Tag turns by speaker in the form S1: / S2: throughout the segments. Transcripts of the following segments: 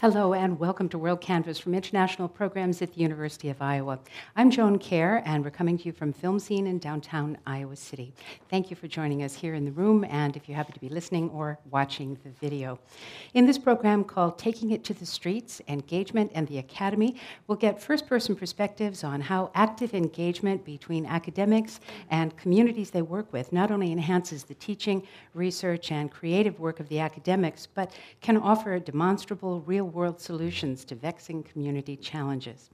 S1: Hello and welcome to WorldCanvass from International Programs at the University of Iowa. I'm Joan Kerr and we're coming to you from FilmScene in downtown Iowa City. Thank you for joining us here in the room and if you happen to be listening or watching the video. In this program called Taking It to the Streets, Engagement and the Academy, we'll get first person perspectives on how active engagement between academics and communities they work with not only enhances the teaching, research, and creative work of the academics, but can offer a demonstrable real world solutions to vexing community challenges.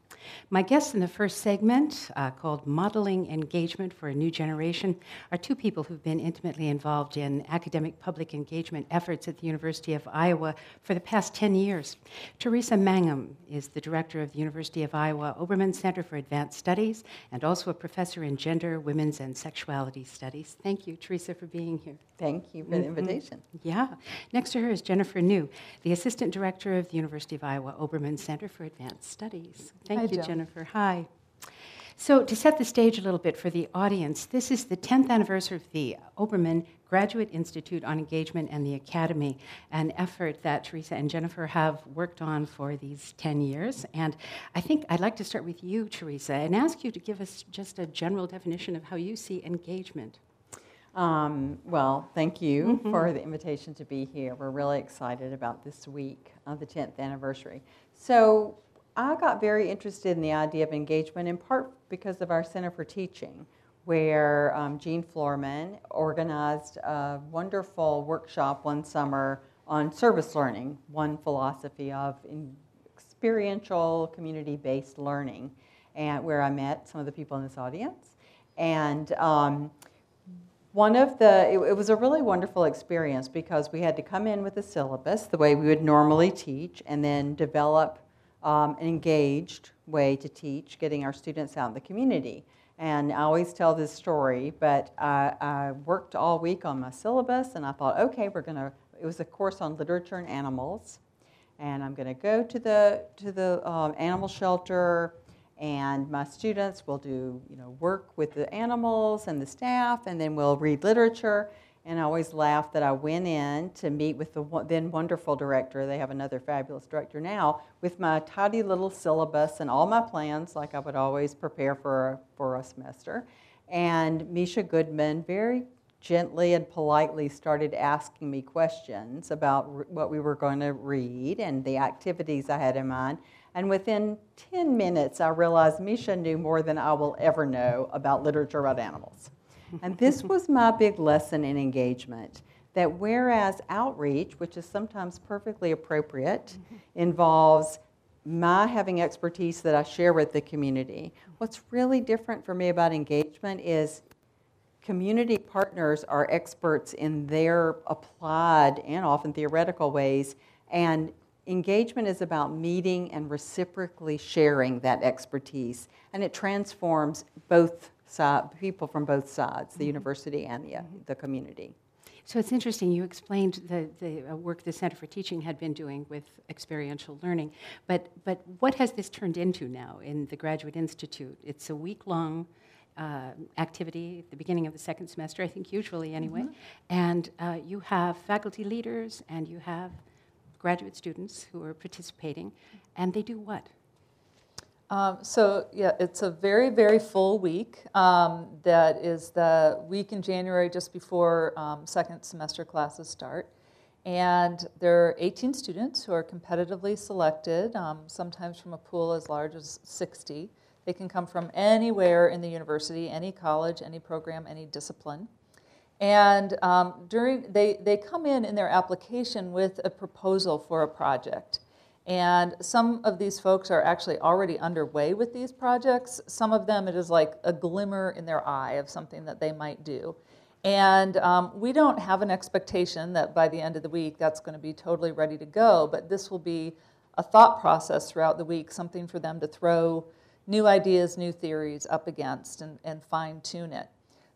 S1: My guests in the first segment, uh, called Modeling Engagement for a New Generation, are two people who've been intimately involved in academic public engagement efforts at the University of Iowa for the past 10 years. Teresa Mangum is the director of the University of Iowa Obermann Center for Advanced Studies and also a professor in gender, women's, and sexuality studies. Thank you, Teresa, for being here.
S2: Thank you for the mm-hmm. invitation.
S1: Yeah. Next to her is Jennifer New, the assistant director of the University of Iowa Obermann Center for Advanced Studies. Thank
S3: Hi,
S1: you, Jennifer. Hi. So, to set the stage a little bit for the audience, this is the 10th anniversary of the Obermann Graduate Institute on Engagement and the Academy, an effort that Teresa and Jennifer have worked on for these 10 years. And I think I'd like to start with you, Teresa, and ask you to give us just a general definition of how you see engagement.
S2: Um, well, thank you mm-hmm. for the invitation to be here. We're really excited about this week, uh, the 10th anniversary. So, I got very interested in the idea of engagement in part because of our Center for Teaching, where um, Jean Florman organized a wonderful workshop one summer on service learning, one philosophy of experiential community based learning, and where I met some of the people in this audience. And um, one of the, it, it, was a really wonderful experience because we had to come in with a syllabus the way we would normally teach and then develop um, an engaged way to teach, getting our students out in the community. And I always tell this story, but I, I worked all week on my syllabus, and I thought, okay, we're going to. It was a course on literature and animals, and I'm going to go to the to the um, animal shelter, and my students will do you know work with the animals and the staff, and then we'll read literature. And I always laugh that I went in to meet with the then wonderful director, they have another fabulous director now, with my tidy little syllabus and all my plans, like I would always prepare for a, for a semester. And Misha Goodman very gently and politely started asking me questions about what we were going to read and the activities I had in mind. And within 10 minutes, I realized Misha knew more than I will ever know about literature about animals. And this was my big lesson in engagement that whereas outreach, which is sometimes perfectly appropriate, mm-hmm. involves my having expertise that I share with the community, what's really different for me about engagement is community partners are experts in their applied and often theoretical ways, and engagement is about meeting and reciprocally sharing that expertise, and it transforms both side, people from both sides, the mm-hmm. university and the, mm-hmm. the community.
S1: So it's interesting, you explained the, the uh, work the Center for Teaching had been doing with experiential learning, but, but what has this turned into now in the Graduate Institute? It's a week long uh, activity at the beginning of the second semester, I think, usually anyway, mm-hmm. and uh, you have faculty leaders and you have graduate students who are participating, and they do what?
S3: Um, so yeah, it's a very, very full week. Um, that is the week in January just before um, second semester classes start. And there are 18 students who are competitively selected, um, sometimes from a pool as large as 60. They can come from anywhere in the university, any college, any program, any discipline. And um, during, they, they come in in their application with a proposal for a project. And some of these folks are actually already underway with these projects. Some of them, it is like a glimmer in their eye of something that they might do. And um, we don't have an expectation that by the end of the week that's going to be totally ready to go, but this will be a thought process throughout the week, something for them to throw new ideas, new theories up against and, and fine tune it.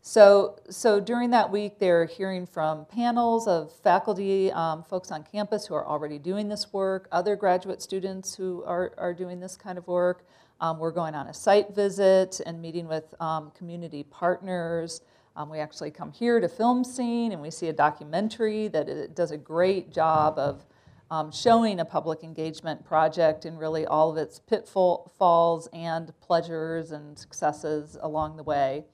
S3: So, so during that week, they're hearing from panels of faculty, um, folks on campus who are already doing this work, other graduate students who are, are doing this kind of work. Um, we're going on a site visit and meeting with um, community partners. Um, we actually come here to FilmScene and we see a documentary that does a great job of um, showing a public engagement project and really all of its pitfalls and pleasures and successes along the way.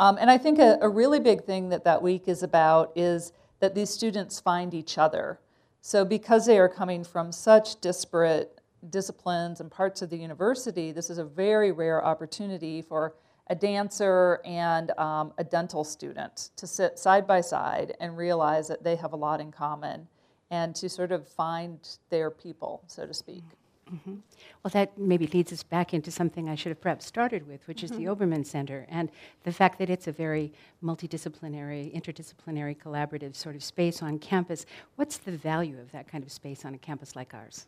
S3: Um, and I think a, a really big thing that that week is about is that these students find each other. So, because they are coming from such disparate disciplines and parts of the university, this is a very rare opportunity for a dancer and um, a dental student to sit side by side and realize that they have a lot in common and to sort of find their people, so to speak.
S1: Mm-hmm. Well, that maybe leads us back into something I should have perhaps started with, which is the
S2: Mm-hmm.
S1: Obermann Center, and the fact that it's a very multidisciplinary, interdisciplinary, collaborative sort of space on campus. What's the value of that kind of space on a campus like ours?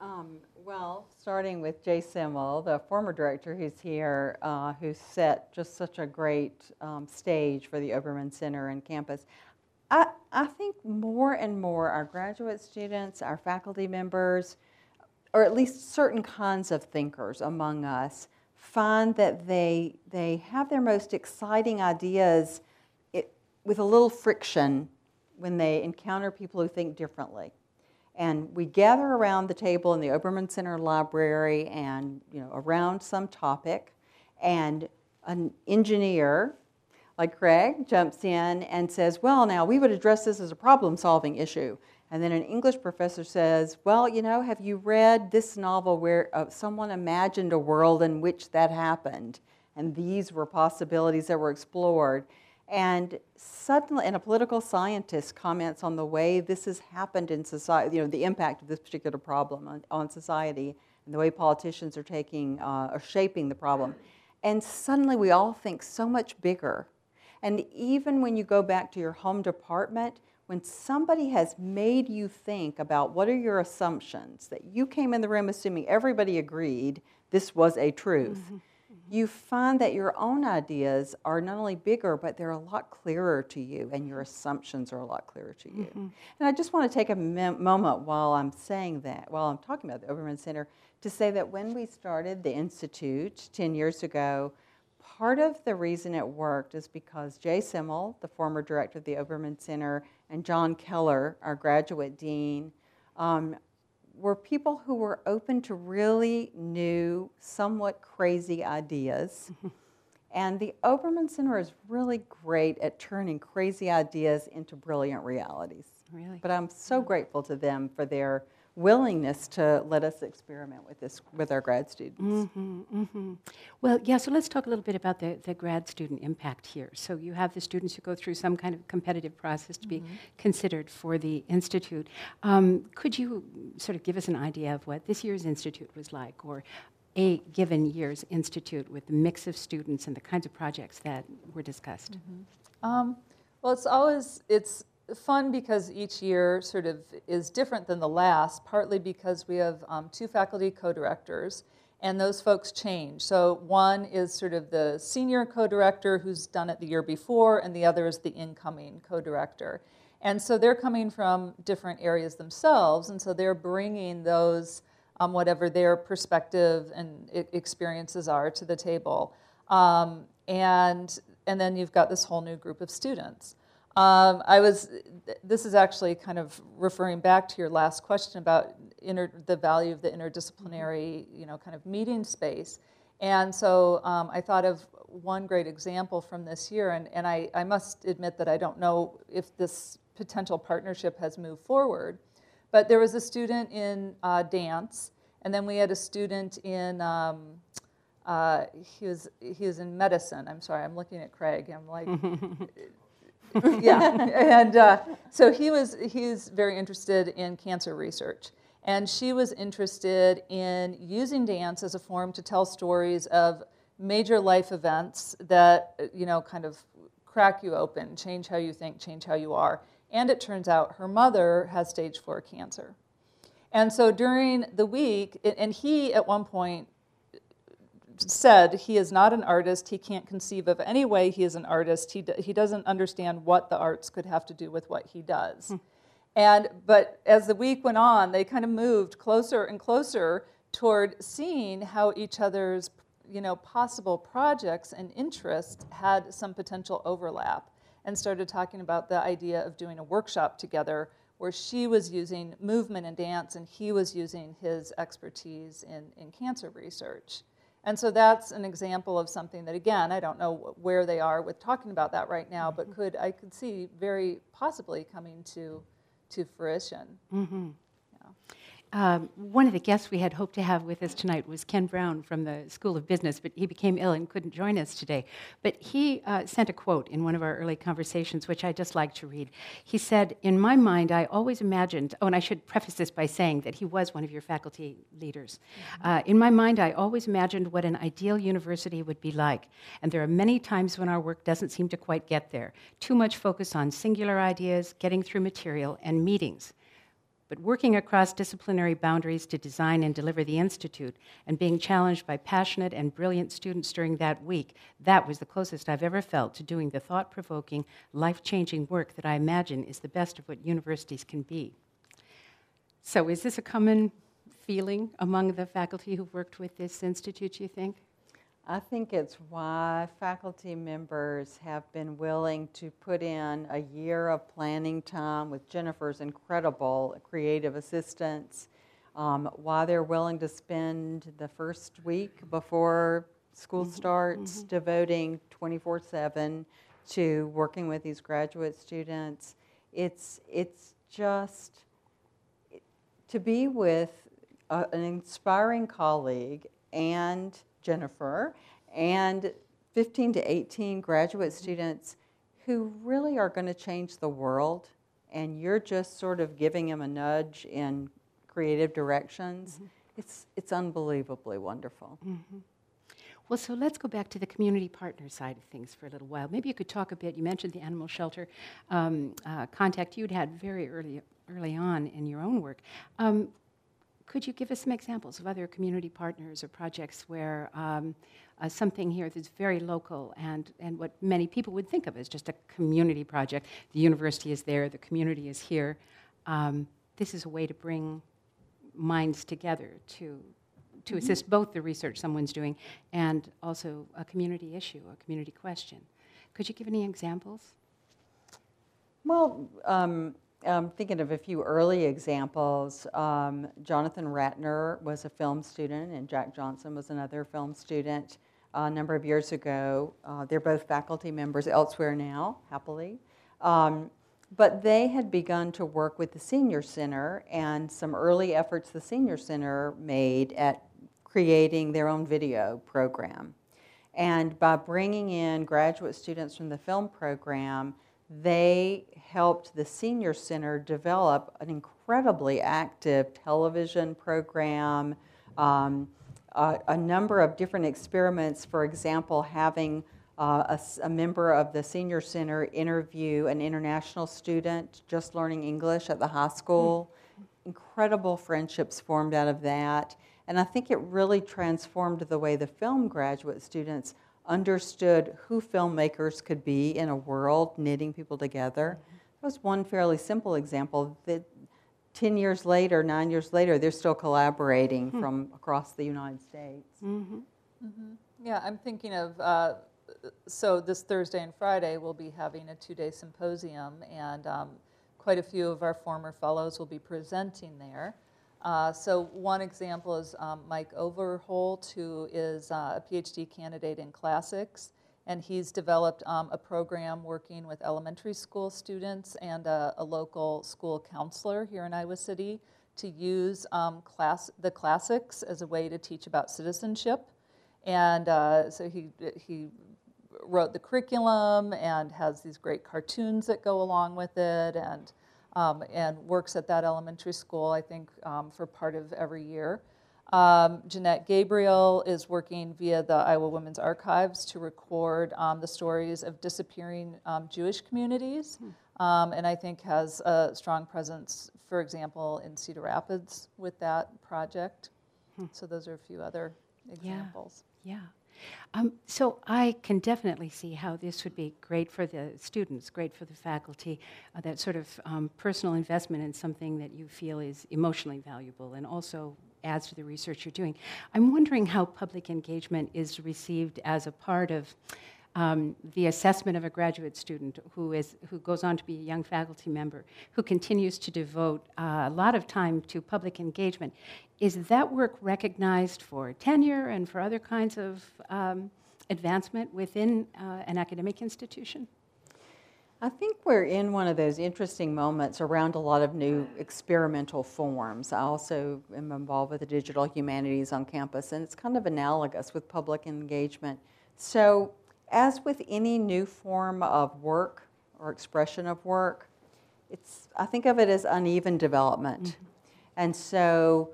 S2: Um, well, starting with Jay Semel, the former director who's here, uh, who set just such a great um, stage for the Obermann Center and campus. I, I think more and more our graduate students, our faculty members, or at least certain kinds of thinkers among us, find that they, they have their most exciting ideas it, with a little friction when they encounter people who think differently. And we gather around the table in the Obermann Center Library and you know, around some topic, and an engineer like Craig jumps in and says, Well, now we would address this as a problem solving issue. And then an English professor says, Well, you know, have you read this novel where uh, someone imagined a world in which that happened? And these were possibilities that were explored. And suddenly, and a political scientist comments on the way this has happened in society, you know, the impact of this particular problem on, on society, and the way politicians are taking, uh, are shaping the problem. And suddenly we all think so much bigger. And even when you go back to your home department, when somebody has made you think about what are your assumptions, that you came in the room assuming everybody agreed this was a truth,
S1: Mm-hmm.
S2: you find that your own ideas are not only bigger, but they're a lot clearer to you, and your assumptions are a lot clearer to you.
S1: Mm-hmm.
S2: And I just want to take a mem- moment while I'm saying that, while I'm talking about the Obermann Center, to say that when we started the Institute 10 years ago, part of the reason it worked is because Jay Semel, the former director of the Obermann Center, and John Keller, our graduate dean, um, were people who were open to really new, somewhat crazy ideas. and the Obermann Center is really great at turning crazy ideas into brilliant realities.
S1: Really?
S2: But I'm so grateful to them for their willingness to let us experiment with this with our grad students.
S1: hmm hmm Well, yeah, so let's talk a little bit about the, the grad student impact here. So you have the students who go through some kind of competitive process to be considered for the Institute. Um, could you sort of give us an idea of what this year's Institute was like, or a given year's Institute with the mix of students and the kinds of projects that were discussed?
S3: Um, well, it's always it's fun because each year sort of is different than the last. Partly because we have um, two faculty co-directors, and those folks change. So one is sort of the senior co-director who's done it the year before, and the other is the incoming co-director. And so they're coming from different areas themselves, and so they're bringing those um, whatever their perspective and experiences are to the table. Um, and, and then you've got this whole new group of students. Um, I was, this is actually kind of referring back to your last question about inter, the value of the interdisciplinary, you know, kind of meeting space. And so um, I thought of one great example from this year, and, and I, I must admit that I don't know if this potential partnership has moved forward. But there was a student in uh, dance, and then we had a student in, um, uh, he, was, he was in medicine. I'm sorry, I'm looking at Craig. I'm like, yeah. And uh, so he was, he's very interested in cancer research. And she was interested in using dance as a form to tell stories of major life events that, you know, kind of crack you open, change how you think, change how you are. And it turns out her mother has stage four cancer. And so during the week, and he at one point said he is not an artist. He can't conceive of any way he is an artist. He, he doesn't understand what the arts could have to do with what he does. Hmm. And, but as the week went on, they kind of moved closer and closer toward seeing how each other's you know, possible projects and interests had some potential overlap and started talking about the idea of doing a workshop together where she was using movement and dance and he was using his expertise in, in cancer research. And so that's an example of something that, again, I don't know where they are with talking about that right now, but could I could see very possibly coming to to fruition.
S1: Mm-hmm. Um, one of the guests we had hoped to have with us tonight was Ken Brown from the School of Business, but he became ill and couldn't join us today. But he uh, sent a quote in one of our early conversations, which I just like to read. He said, In my mind, I always imagined, oh, and I should preface this by saying that he was one of your faculty leaders. Mm-hmm. Uh, in my mind, I always imagined what an ideal university would be like. And there are many times when our work doesn't seem to quite get there. Too much focus on singular ideas, getting through material, and meetings. But working across disciplinary boundaries to design and deliver the Institute and being challenged by passionate and brilliant students during that week, that was the closest I've ever felt to doing the thought provoking, life changing work that I imagine is the best of what universities can be. So, is this a common feeling among the faculty who've worked with this institute, you think?
S2: I think it's why faculty members have been willing to put in a year of planning time with Jennifer's incredible creative assistance, um, why they're willing to spend the first week before school mm-hmm. starts mm-hmm. devoting 24 7 to working with these graduate students. It's, it's just to be with a, an inspiring colleague and Jennifer, and 15 to 18 graduate students who really are going to change the world, and you're just sort of giving them a nudge in creative directions. Mm-hmm. It's, it's unbelievably wonderful. Mm-hmm.
S1: Well, so let's go back to the community partner side of things for a little while. Maybe you could talk a bit. You mentioned the animal shelter um, uh, contact you'd had very early, early on in your own work. Um, could you give us some examples of other community partners or projects where um, uh, something here that's very local and, and what many people would think of as just a community project? The university is there, the community is here. Um, this is a way to bring minds together to, to mm-hmm. assist both the research someone's doing and also a community issue, a community question. Could you give any examples?
S2: Well, um, I'm thinking of a few early examples. Um, Jonathan Ratner was a film student, and Jack Johnson was another film student uh, a number of years ago. Uh, they're both faculty members elsewhere now, happily. Um, but they had begun to work with the Senior Center and some early efforts the Senior Center made at creating their own video program. And by bringing in graduate students from the film program, they helped the Senior Center develop an incredibly active television program, um, a, a, number of different experiments, for example, having uh, a, a, member of the Senior Center interview an international student just learning English at the high school. Mm. Incredible friendships formed out of that. And I think it really transformed the way the film graduate students understood who filmmakers could be in a world knitting people together. Mm-hmm. That was one fairly simple example that 10 years later, nine years later, they're still collaborating hmm. from across the United States.
S3: Mm-hmm. Mm-hmm. Yeah, I'm thinking of, uh, so this Thursday and Friday, we'll be having a two day symposium, and um, quite a few of our former fellows will be presenting there. Uh, so one example is um, Mike Overholt, who is uh, a PhD candidate in classics, and he's developed um, a program working with elementary school students and a, a, local school counselor here in Iowa City to use um, class, the classics as a way to teach about citizenship. And uh, so he, he wrote the curriculum and has these great cartoons that go along with it and um, and works at that elementary school, I think, um, for part of every year. Um, Jeanette Gabriel is working via the Iowa Women's Archives to record um, the stories of disappearing um, Jewish communities, hmm. um, and I think has a strong presence, for example, in Cedar Rapids with that project. Hmm. So those are a few other examples.
S1: Yeah. yeah. Um, so I can definitely see how this would be great for the students, great for the faculty, uh, that sort of um, personal investment in something that you feel is emotionally valuable and also adds to the research you're doing. I'm wondering how public engagement is received as a part of um, the assessment of a graduate student who, is, who goes on to be a young faculty member, who continues to devote uh, a lot of time to public engagement, is that work recognized for tenure and for other kinds of um, advancement within uh, an academic institution?
S2: I think we're in one of those interesting moments around a lot of new experimental forms. I also am involved with the digital humanities on campus, and it's kind of analogous with public engagement. So, as with any new form of work or expression of work, it's, I think of it as uneven development. Mm-hmm. And so,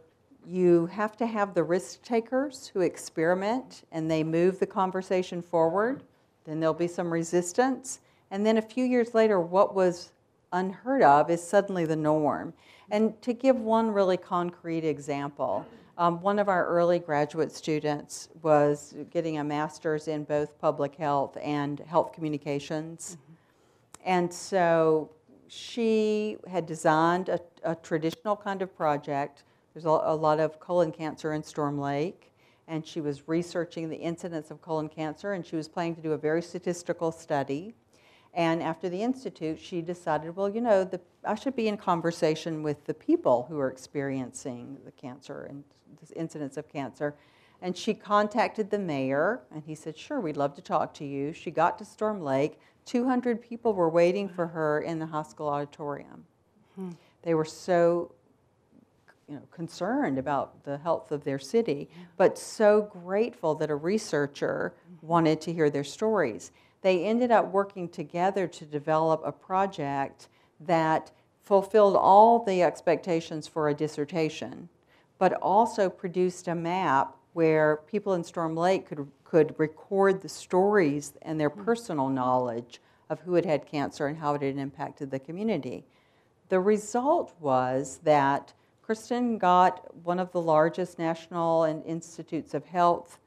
S2: you have to have the risk takers who experiment and they move the conversation forward. Then there'll be some resistance and then a few years later, what was unheard of is suddenly the norm. And to give one really concrete example, um, one of our early graduate students was getting a master's in both public health and health communications. Mm-hmm. And so she had designed a, a, traditional kind of project. There's a, a lot of colon cancer in Storm Lake, and she was researching the incidence of colon cancer, and she was planning to do a very statistical study. And after the Institute, she decided, well, you know, the, I should be in conversation with the people who are experiencing the cancer and the incidence of cancer. And she contacted the mayor, and he said, Sure, we'd love to talk to you. She got to Storm Lake. 200 people were waiting for her in the school auditorium. Hmm. They were so you know, concerned about the health of their city, but so grateful that a researcher mm-hmm. wanted to hear their stories they ended up working together to develop a project that fulfilled all the expectations for a dissertation, but also produced a map where people in Storm Lake could, could record the stories and their mm. personal knowledge of who had had cancer and how it had impacted the community. The result was that Kristen got one of the largest national and institutes of health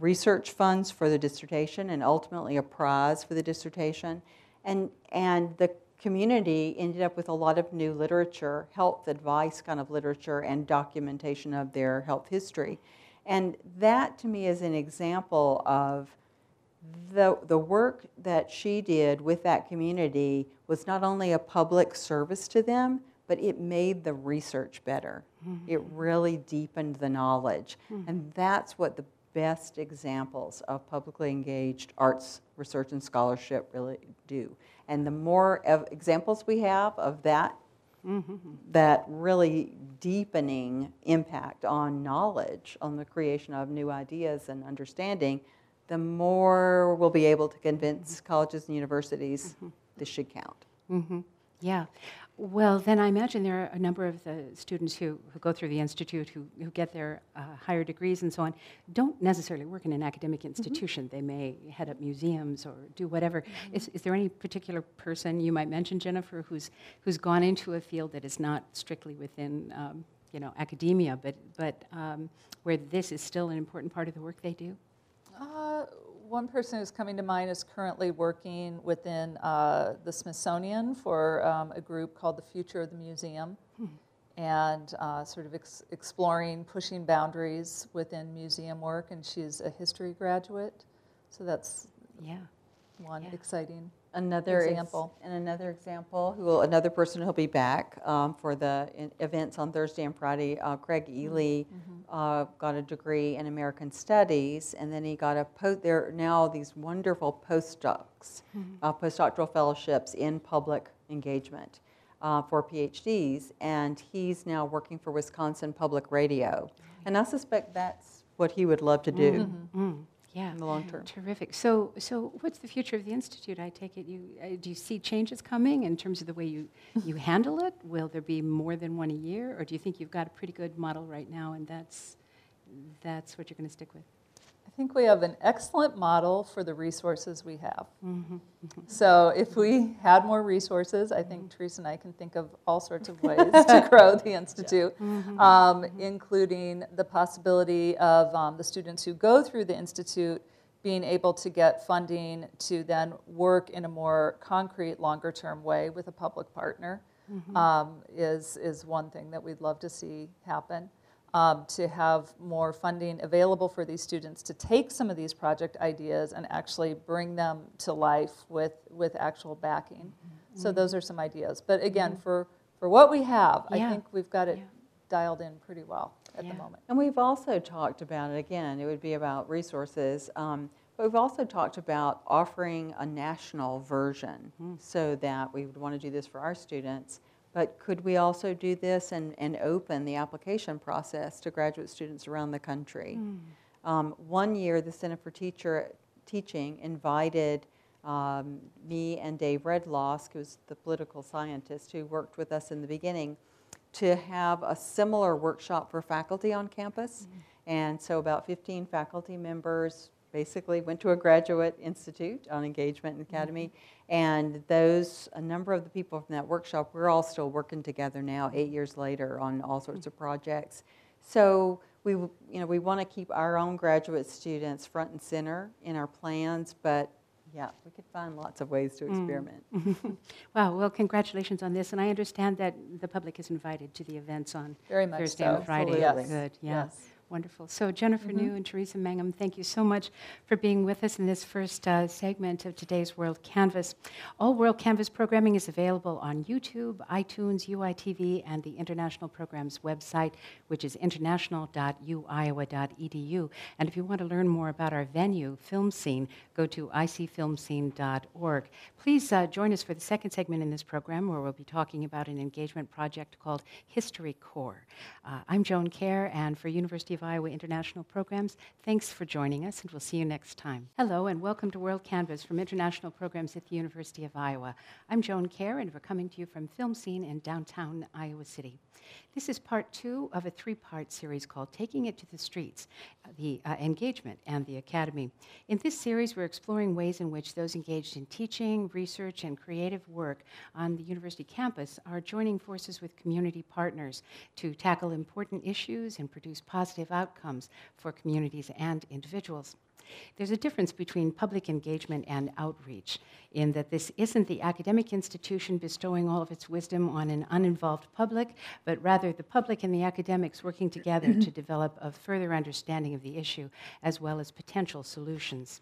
S2: research funds for the dissertation and ultimately a prize for the dissertation. And, and the community ended up with a lot of new literature, health advice kind of literature, and documentation of their health history. And that to me is an example of the, the work that she did with that community was not only a public service to them, but it made the research better. Mm-hmm. It really deepened the knowledge. Mm-hmm. And that's what the best examples of publicly engaged arts research and scholarship really do. And the more examples we have of that, mm-hmm. that really deepening impact on knowledge, on the creation of new ideas and understanding, the more we'll be able to convince mm-hmm. colleges and universities mm-hmm. this should count.
S1: Mm-hmm. Yeah. Well, then I imagine there are a number of the students who, who go through the institute, who, who get their uh, higher degrees and so on, don't necessarily work in an academic mm-hmm. institution. Mm-hmm. They may head up museums or do whatever. Mm-hmm. Is, is there any particular person you might mention, Jennifer, who's, who's gone into a field that is not strictly within um, you know, academia, but, but um, where this is still an important part of the work they do?
S3: Uh, one person who's coming to mind is currently working within uh, the Smithsonian for um, a group called the Future of the Museum, hmm. and uh, sort of ex- exploring, pushing boundaries within museum work. And she's a history graduate, so that's
S1: yeah
S3: one
S1: yeah.
S3: exciting
S2: another
S3: example.
S2: Ex- and another example, who will, another person who'll be back um, for the events on Thursday and Friday. Uh, Craig mm-hmm. Eley mm-hmm. uh, got a degree in American Studies, and then he got a post. There are now these wonderful postdocs, mm-hmm. uh, postdoctoral fellowships in public engagement. Uh, for PhDs, and he's now working for Wisconsin Public Radio. And I suspect that's what he would love to do.
S1: Yeah.
S2: in the long term.
S1: Terrific. So, so what's the future of the institute? I take it you uh, do you see changes coming in terms of the way you you handle it? Will there be more than one a year, or do you think you've got a pretty good model right now, and that's that's what you're going to stick with?
S3: I think we have an excellent model for the resources we have. Mm-hmm. Mm-hmm. So, if we had more resources, I think mm-hmm. Teresa and I can think of all sorts of ways to grow the Institute, yeah. Mm-hmm. um, mm-hmm. including the possibility of um, the students who go through the Institute being able to get funding to then work in a more concrete, longer term way with a public partner. Mm-hmm. Um, is, is one thing that we'd love to see happen. Um, to have more funding available for these students to take some of these project ideas and actually bring them to life with, with actual backing. So those are some ideas. But again, for, for what we have, I think we've got it
S1: Yeah.
S3: dialed in pretty well at the moment.
S2: And we've also talked about it, again, it would be about resources, um, but we've also talked about offering a national version so that we would want to do this for our students. But could we also do this and, and open the application process to graduate students around the country? Um, one year, the Center for Teacher Teaching invited um, me and Dave Redlawsk, who's the political scientist who worked with us in the beginning, to have a similar workshop for faculty on campus. And so about 15 faculty members basically went to a graduate institute on engagement and academy. Mm-hmm. And those, a number of the people from that workshop, we're all still working together now, eight years later, on all sorts mm-hmm. of projects. So we, you know, we want to keep our own graduate students front and center in our plans, but yeah, we could find lots of ways to mm. experiment.
S1: Wow, well, congratulations on this, and I understand that the public is invited to the events on
S3: Very much
S1: Thursday
S3: so.
S1: and Friday.
S2: Absolutely.
S1: Good, yeah.
S3: Yes.
S1: Wonderful. So Jennifer New and Teresa Mangum, thank you so much for being with us in this first uh, segment of today's WorldCanvass. All WorldCanvass programming is available on YouTube, iTunes, UITV, and the International Programs website, which is international.uiowa.edu. And if you want to learn more about our venue, FilmScene, go to icfilmscene.org. Please uh, join us for the second segment in this program, where we'll be talking about an engagement project called History Corps. Uh, I'm Joan Kerr, and for University of Iowa International Programs, thanks for joining us, and we'll see you next time. Hello, and welcome to WorldCanvass from International Programs at the University of Iowa. I'm Joan Kerr, and we're coming to you from FilmScene in downtown Iowa City. This is part two of a three part series called Taking It to the Streets the uh, Engagement and the Academy. In this series, we're exploring ways in which those engaged in teaching, research, and creative work on the university campus are joining forces with community partners to tackle important issues and produce positive outcomes for communities and individuals. There's a difference between public engagement and outreach in that this isn't the academic institution bestowing all of its wisdom on an uninvolved public, but rather the public and the academics working together to develop a further understanding of the issue as well as potential solutions.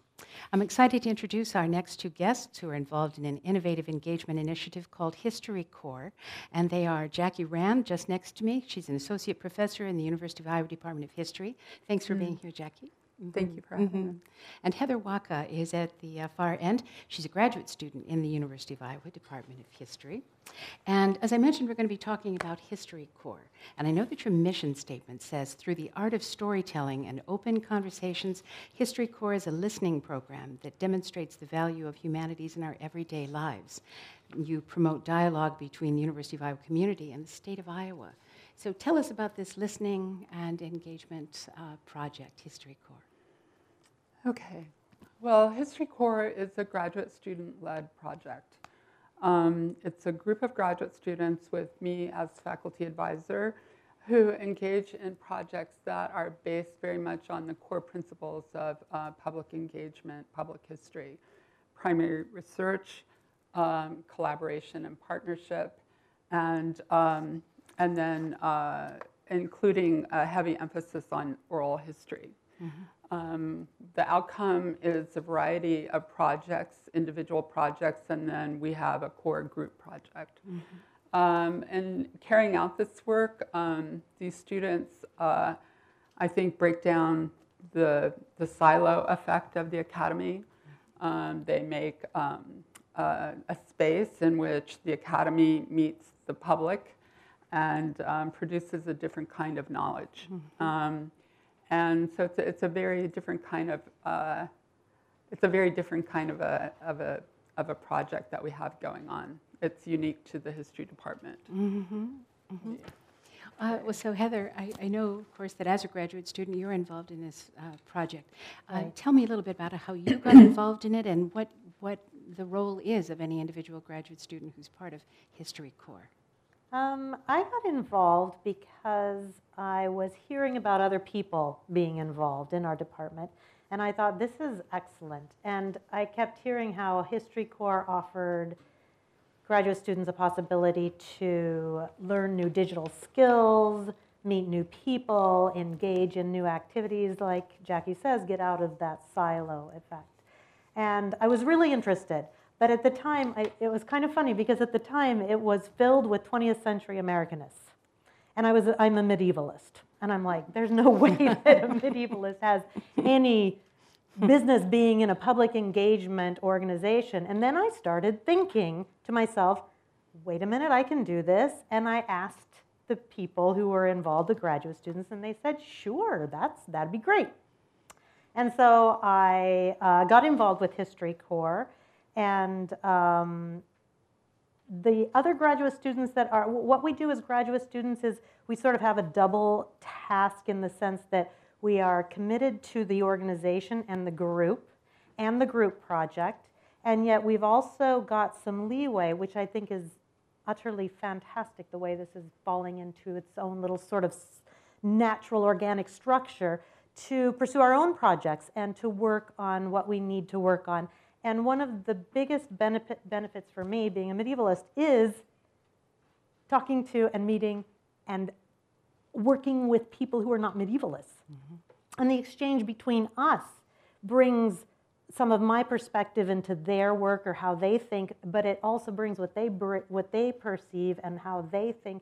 S1: I'm excited to introduce our next two guests who are involved in an innovative engagement initiative called History Corps. And they are Jackie Rand, just next to me. She's an associate professor in the University of Iowa Department of History. Thanks for being here, Jackie.
S4: Thank you for having me.
S1: And Heather Wacha is at the uh, far end. She's a graduate student in the University of Iowa Department of History. And as I mentioned, we're going to be talking about History Corps. And I know that your mission statement says through the art of storytelling and open conversations, History Corps is a listening program that demonstrates the value of humanities in our everyday lives. You promote dialogue between the University of Iowa community and the state of Iowa. So tell us about this listening and engagement uh, project, History Corps.
S4: Okay. Well, History Corps is a graduate student led project. Um, it's a group of graduate students with me as faculty advisor who engage in projects that are based very much on the core principles of uh, public engagement, public history, primary research, um, collaboration and partnership, and, um, and then uh, including a heavy emphasis on oral history. Um, the outcome is a variety of projects, individual projects, and then we have a core group project. Um, and carrying out this work, um, these students, uh, I think, break down the, the silo effect of the academy. Um, they make um, uh, a space in which the academy meets the public and um, produces a different kind of knowledge. Um, and so it's a, it's a very different kind of uh, it's a very different kind of a, of a of a project that we have going on. It's unique to the history department.
S1: Uh, well, so Heather, I, I know, of course, that as a graduate student, you're involved in this uh, project. Uh,
S5: Right.
S1: Tell me a little bit about how you got involved in it and what, what the role is of any individual graduate student who's part of History Corps.
S5: Um, I got involved because I was hearing about other people being involved in our department, and I thought this is excellent. And I kept hearing how History Corps offered graduate students a possibility to learn new digital skills, meet new people, engage in new activities, like Jackie says, get out of that silo effect. And I was really interested. But at the time, I, it was kind of funny because at the time it was filled with 20th century Americanists. And I was, I'm a medievalist. And I'm like, there's no way that a medievalist has any business being in a public engagement organization. And then I started thinking to myself, wait a minute, I can do this. And I asked the people who were involved, the graduate students, and they said, sure, that's, that'd be great. And so I uh, got involved with History Corps, and um, the other graduate students that are, what we do as graduate students is we sort of have a double task in the sense that we are committed to the organization and the group and the group project, and yet we've also got some leeway, which I think is utterly fantastic the way this is falling into its own little sort of natural organic structure to pursue our own projects and to work on what we need to work on. And one of the biggest benefit, benefits for me being a medievalist is talking to and meeting and working with people who are not medievalists. Mm-hmm. And the exchange between us brings some of my perspective into their work or how they think, but it also brings what they what they perceive and how they think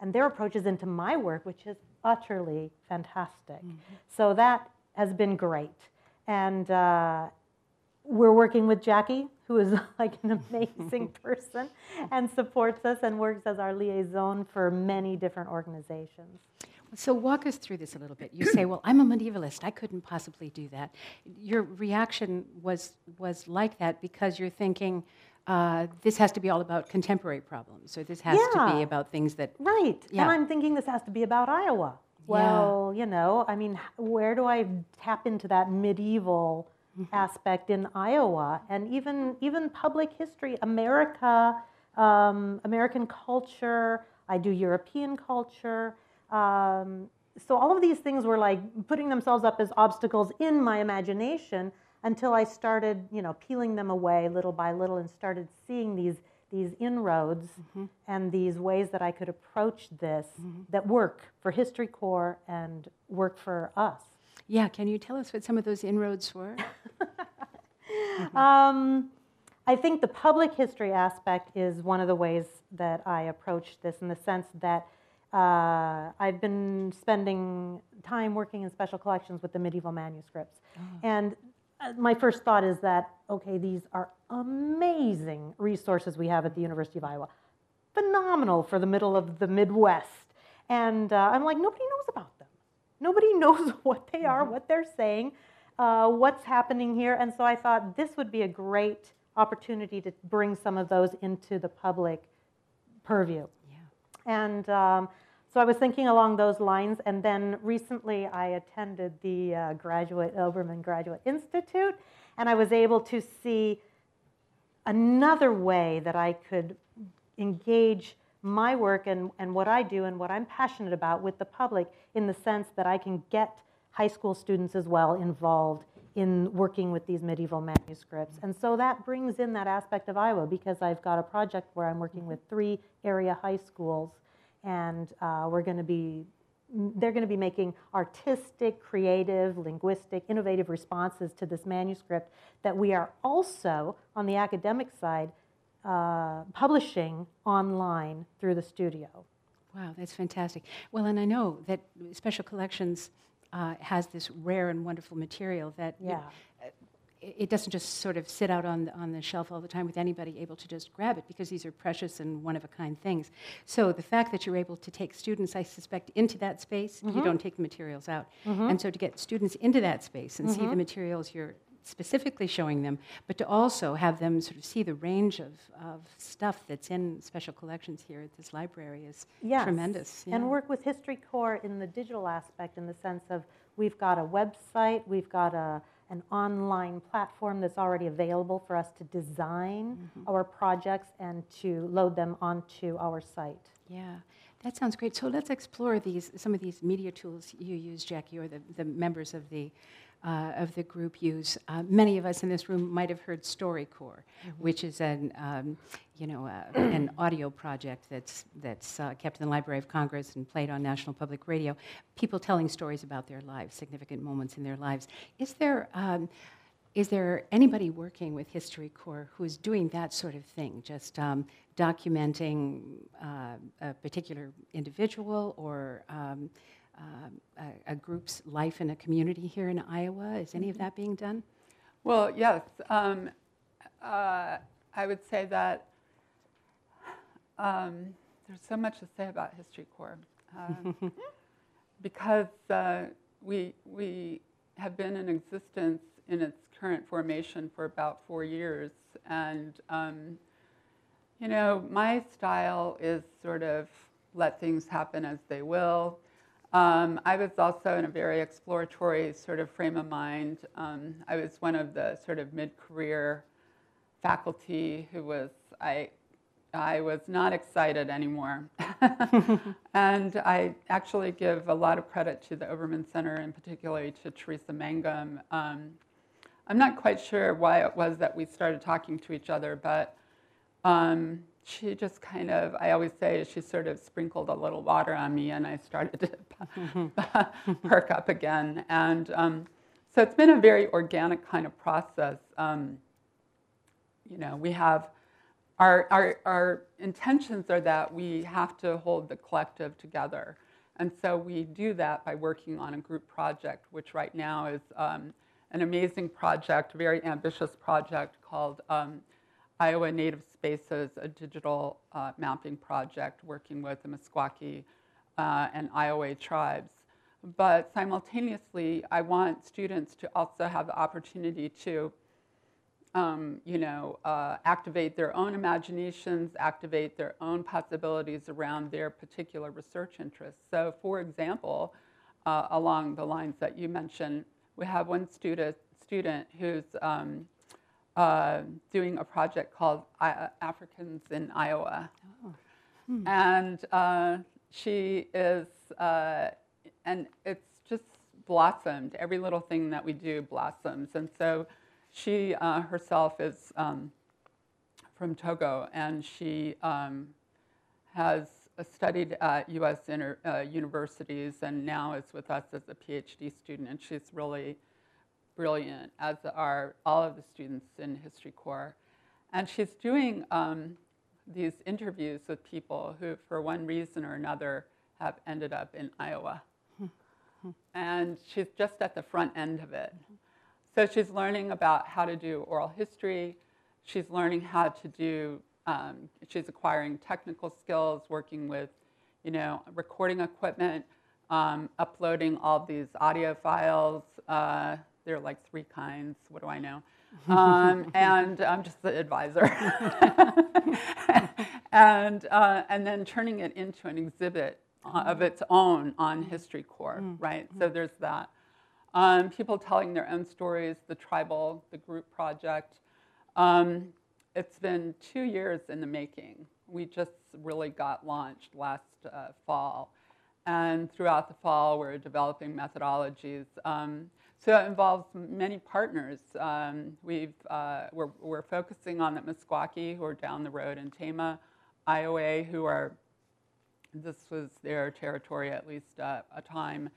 S5: and their approaches into my work, which is utterly fantastic. Mm-hmm. So that has been great. And uh, we're working with Jackie, who is like an amazing person and supports us and works as our liaison for many different organizations.
S1: So walk us through this a little bit. You say, "Well, I'm a medievalist. I couldn't possibly do that." Your reaction was was like that because you're thinking, uh, "This has to be all about contemporary problems, or this has yeah. to be about things that."
S5: Right. Yeah. And I'm thinking this has to be about Iowa. Well, yeah. you know, I mean, where do I tap into that medieval mm-hmm. aspect in Iowa, and even even public history, America, um, American culture? I do European culture. Um, so all of these things were like putting themselves up as obstacles in my imagination until I started, you know, peeling them away little by little and started seeing these these inroads mm-hmm. and these ways that I could approach this mm-hmm. that work for History Corps and work for us.
S1: Yeah, can you tell us what some of those inroads were?
S5: mm-hmm. um, I think the public history aspect is one of the ways that I approach this in the sense that uh, I've been spending time working in special collections with the medieval manuscripts. Oh. And uh, my first thought is that, okay, these are amazing resources we have at the University of Iowa. Phenomenal for the middle of the Midwest. And uh, I'm like, nobody knows about. Nobody knows what they are, mm-hmm. what they're saying, uh, what's happening here. And so I thought this would be a great opportunity to bring some of those into the public purview. Yeah. And um, so I was thinking along those lines, and then recently I attended the uh, Graduate Obermann Graduate Institute, and I was able to see another way that I could engage my work and, and what I do and what I'm passionate about with the public in the sense that I can get high school students as well involved in working with these medieval manuscripts. And so that brings in that aspect of Iowa because I've got a project where I'm working with three area high schools and uh, we're going to be they're going to be making artistic, creative, linguistic, innovative responses to this manuscript that we are also, on the academic side, uh, publishing online through the studio.
S1: Wow, that's fantastic. Well, and I know that Special Collections uh, has this rare and wonderful material that
S5: yeah.
S1: You, it doesn't just sort of sit out on the, on the shelf all the time with anybody able to just grab it because these are precious and one of a kind things. So the fact that you're able to take students, I suspect, into that space, mm-hmm. you don't take the materials out. Mm-hmm. And so to get students into that space and mm-hmm. see the mm-hmm. materials you're specifically showing them, but to also have them sort of see the range of, of stuff that's in special collections here at this library is
S5: yes.
S1: tremendous.
S5: Yeah. And work with History Corps in the digital aspect in the sense of we've got a website, we've got a an online platform that's already available for us to design mm-hmm. our projects and to load them onto our site.
S1: Yeah, That sounds great. So let's explore these some of these media tools you use, Jackie, or the, the members of the uh, of the group use. Uh, many of us in this room might have heard StoryCorps, which is an um, you know uh, an audio project that's that's uh, kept in the Library of Congress and played on National Public Radio. People telling stories about their lives, significant moments in their lives. Is there um, is there anybody working with History Corps who is doing that sort of thing, just um, documenting uh, a particular individual or um, a, a group's life in a community here in Iowa? Is any of that being done?
S4: Well, yes. Um, uh, I would say that um, there's so much to say about History Corps um, because uh, we, we have been in existence in its current formation for about four years. And, um, you know, my style is sort of let things happen as they will. Um, I was also in a very exploratory sort of frame of mind. Um, I was one of the sort of mid-career faculty who was, I, I was not excited anymore. and I actually give a lot of credit to the Obermann Center, and particularly to Teresa Mangum. Um, I'm not quite sure why it was that we started talking to each other, but um, she just kind of, I always say, she sort of sprinkled a little water on me and I started to perk up again. And um, so it's been a very organic kind of process. Um, you know, we have, our, our, our intentions are that we have to hold the collective together. And so we do that by working on a group project, which right now is um, an amazing project, a very ambitious project called um, Iowa Native Spaces, a digital uh, mapping project working with the Meskwaki uh, and Iowa tribes. But simultaneously, I want students to also have the opportunity to, um, you know, uh, activate their own imaginations, activate their own possibilities around their particular research interests. So, for example, uh, along the lines that you mentioned, we have one student, student who's um, uh, doing a project called uh, Africans in Iowa. Oh. Hmm. And uh, she is, uh, and it's just blossomed. Every little thing that we do blossoms. And so she uh, herself is um, from Togo, and she um, has studied at U.S. Inter, uh, universities and now is with us as a PhD student. And she's really brilliant, as are all of the students in History Corps. And she's doing um, these interviews with people who, for one reason or another, have ended up in Iowa. and she's just at the front end of it. So she's learning about how to do oral history. She's learning how to do, um, she's acquiring technical skills, working with, you know, recording equipment, um, uploading all these audio files, uh, there are like three kinds. What do I know? Um, and I'm just the advisor. and, uh, and then turning it into an exhibit of its own on History Corps, mm. right? So there's that. Um, people telling their own stories, the tribal, the group project. Um, it's been two years in the making. We just really got launched last uh, fall. And throughout the fall, we're developing methodologies. Um, so it involves many partners. Um, we've, uh, we're, we're focusing on the Meskwaki who are down the road in Tama, Iowa who are, this was their territory at least uh, a time,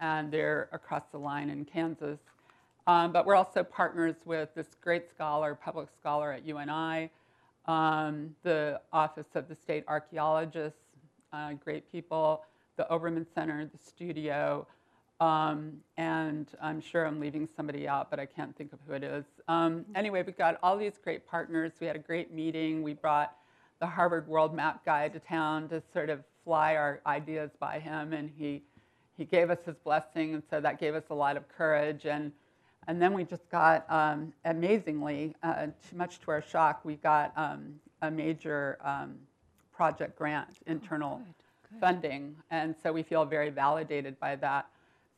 S4: and they're across the line in Kansas. Um, but we're also partners with this great scholar, public scholar at UNI, um, the Office of the State Archaeologist, uh, great people, the Obermann Center, the studio, um, and I'm sure I'm leaving somebody out, but I can't think of who it is. Um, anyway, we got all these great partners. We had a great meeting. We brought the Harvard World Map Guy to town to sort of fly our ideas by him, and he, he gave us his blessing, and so that gave us a lot of courage. And, and then we just got, um, amazingly, uh, much to our shock, we got um, a major um, project grant, internal oh, good, good. funding, and so we feel very validated by that.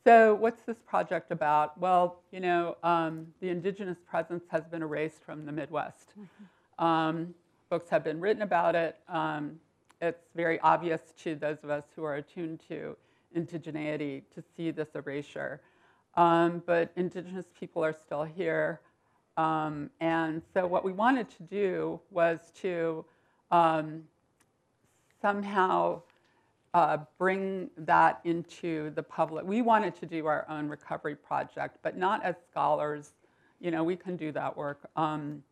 S4: So what's this project about? Well, you know, um, the indigenous presence has been erased from the Midwest. Mm-hmm. Um, books have been written about it. Um, it's very obvious to those of us who are attuned to indigeneity to see this erasure. Um, but indigenous people are still here. Um, and so what we wanted to do was to um, somehow uh, bring that into the public. We wanted to do our own recovery project, but not as scholars. You know, we can do that work. Um,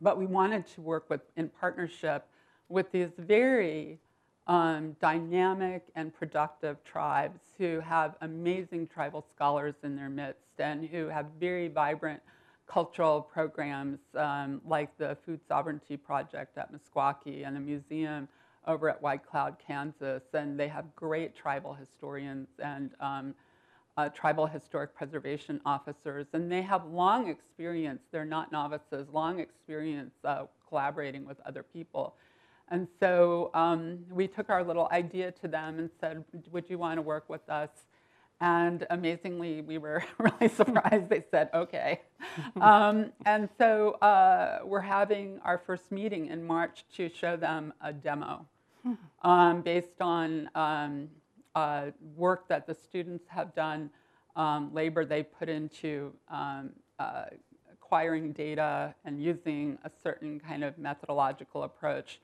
S4: but we wanted to work with, in partnership with these very um, dynamic and productive tribes who have amazing tribal scholars in their midst and who have very vibrant cultural programs um, like the Food Sovereignty Project at Meskwaki and the museum over at White Cloud, Kansas. And they have great tribal historians and um, uh, tribal historic preservation officers. And they have long experience, they're not novices, long experience uh, collaborating with other people. And so um, we took our little idea to them and said, Would you want to work with us? And amazingly, we were really surprised. They said, okay. Um, and so uh, we're having our first meeting in March to show them a demo um, based on um, uh, work that the students have done, um, labor they put into um, uh, acquiring data and using a certain kind of methodological approach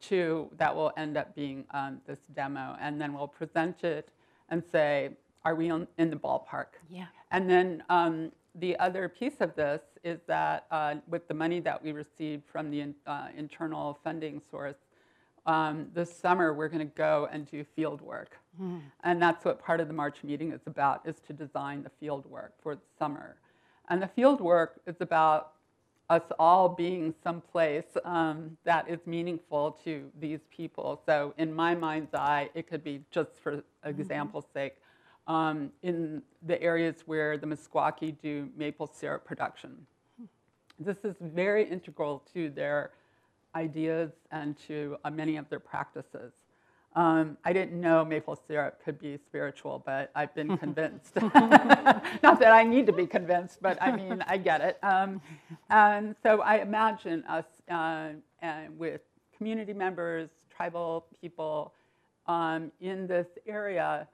S4: to that will end up being um, this demo. And then we'll present it and say, are we on, in the ballpark?
S1: Yeah.
S4: And then um, the other piece of this is that uh, with the money that we received from the in, uh, internal funding source, um, this summer we're going to go and do field work. Mm. And that's what part of the March meeting is about, is to design the field work for the summer. And the field work is about us all being someplace um, that is meaningful to these people. So in my mind's eye, it could be just for example's mm-hmm. sake, um, in the areas where the Meskwaki do maple syrup production. This is very integral to their ideas and to uh, many of their practices. Um, I didn't know maple syrup could be spiritual, but I've been convinced. Not that I need to be convinced, but I mean, I get it. Um, and so I imagine us uh, with community members, tribal people um, in this area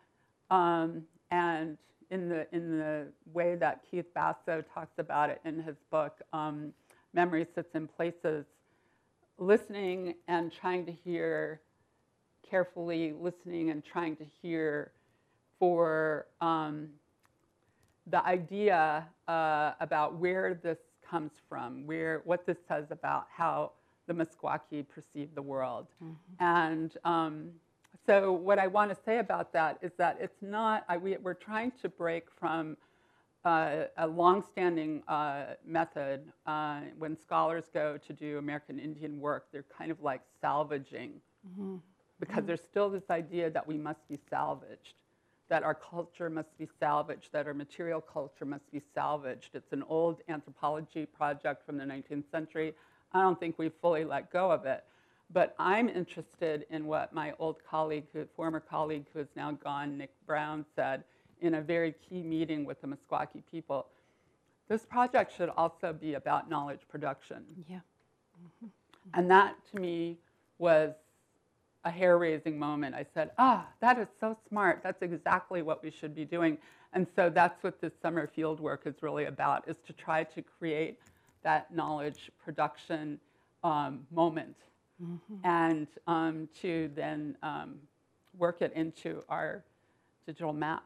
S4: um, and in the, in the way that Keith Basso talks about it in his book, um, Memory Sits in Places, listening and trying to hear, carefully listening and trying to hear for um, the idea uh, about where this comes from, where, what this says about how the Meskwaki perceive the world. Mm-hmm. And um, so what I want to say about that is that it's not, I, we, are trying to break from uh, a longstanding uh, method. Uh, when scholars go to do American Indian work, they're kind of like salvaging mm-hmm. because mm-hmm. there's still this idea that we must be salvaged, that our culture must be salvaged, that our material culture must be salvaged. It's an old anthropology project from the 19th century. I don't think we've fully let go of it. But I'm interested in what my old colleague, who, former colleague who is now gone, Nick Brown, said in a very key meeting with the Meskwaki people. This project should also be about knowledge production.
S1: Yeah. Mm-hmm.
S4: And that to me was a hair raising moment. I said, ah, that is so smart. That's exactly what we should be doing. And so that's what this summer field work is really about, is to try to create that knowledge production um, moment mm-hmm. and um, to then um, work it into our digital map.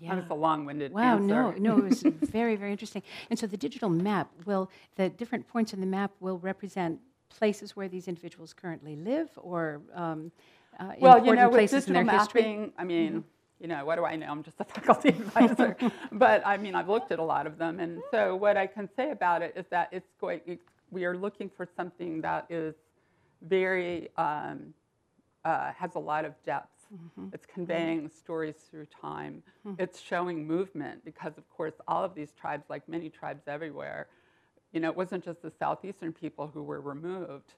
S4: Yeah. That was a long-winded
S1: wow,
S4: answer.
S1: no, no, it was very, very interesting. And so the digital map will, the different points in the map will represent places where these individuals currently live or um, uh,
S4: well, you know, with digital mapping, history? I mean, mm-hmm. you know, what do I know? I'm just a faculty advisor. but I mean, I've looked at a lot of them. And so what I can say about it is that it's going, it's, we are looking for something that is very, um, uh, has a lot of depth. Mm-hmm. It's conveying mm-hmm. stories through time. Mm-hmm. It's showing movement because, of course, all of these tribes, like many tribes everywhere, you know, it wasn't just the southeastern people who were removed.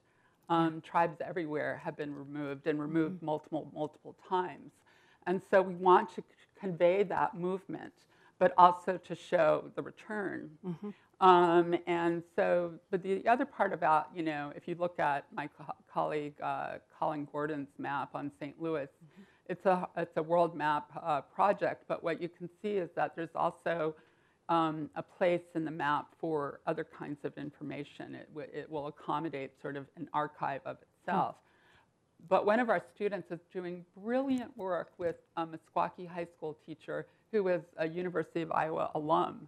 S4: Um, tribes everywhere have been removed and removed mm-hmm. multiple, multiple times. And so we want to convey that movement, but also to show the return. Um, and so, but the other part about, you know, if you look at my co- colleague uh, Colin Gordon's map on St. Louis, it's a it's a world map uh, project. But what you can see is that there's also um, a place in the map for other kinds of information. It, w- it will accommodate sort of an archive of itself. But one of our students is doing brilliant work with a Meskwaki High School teacher who is a University of Iowa alum,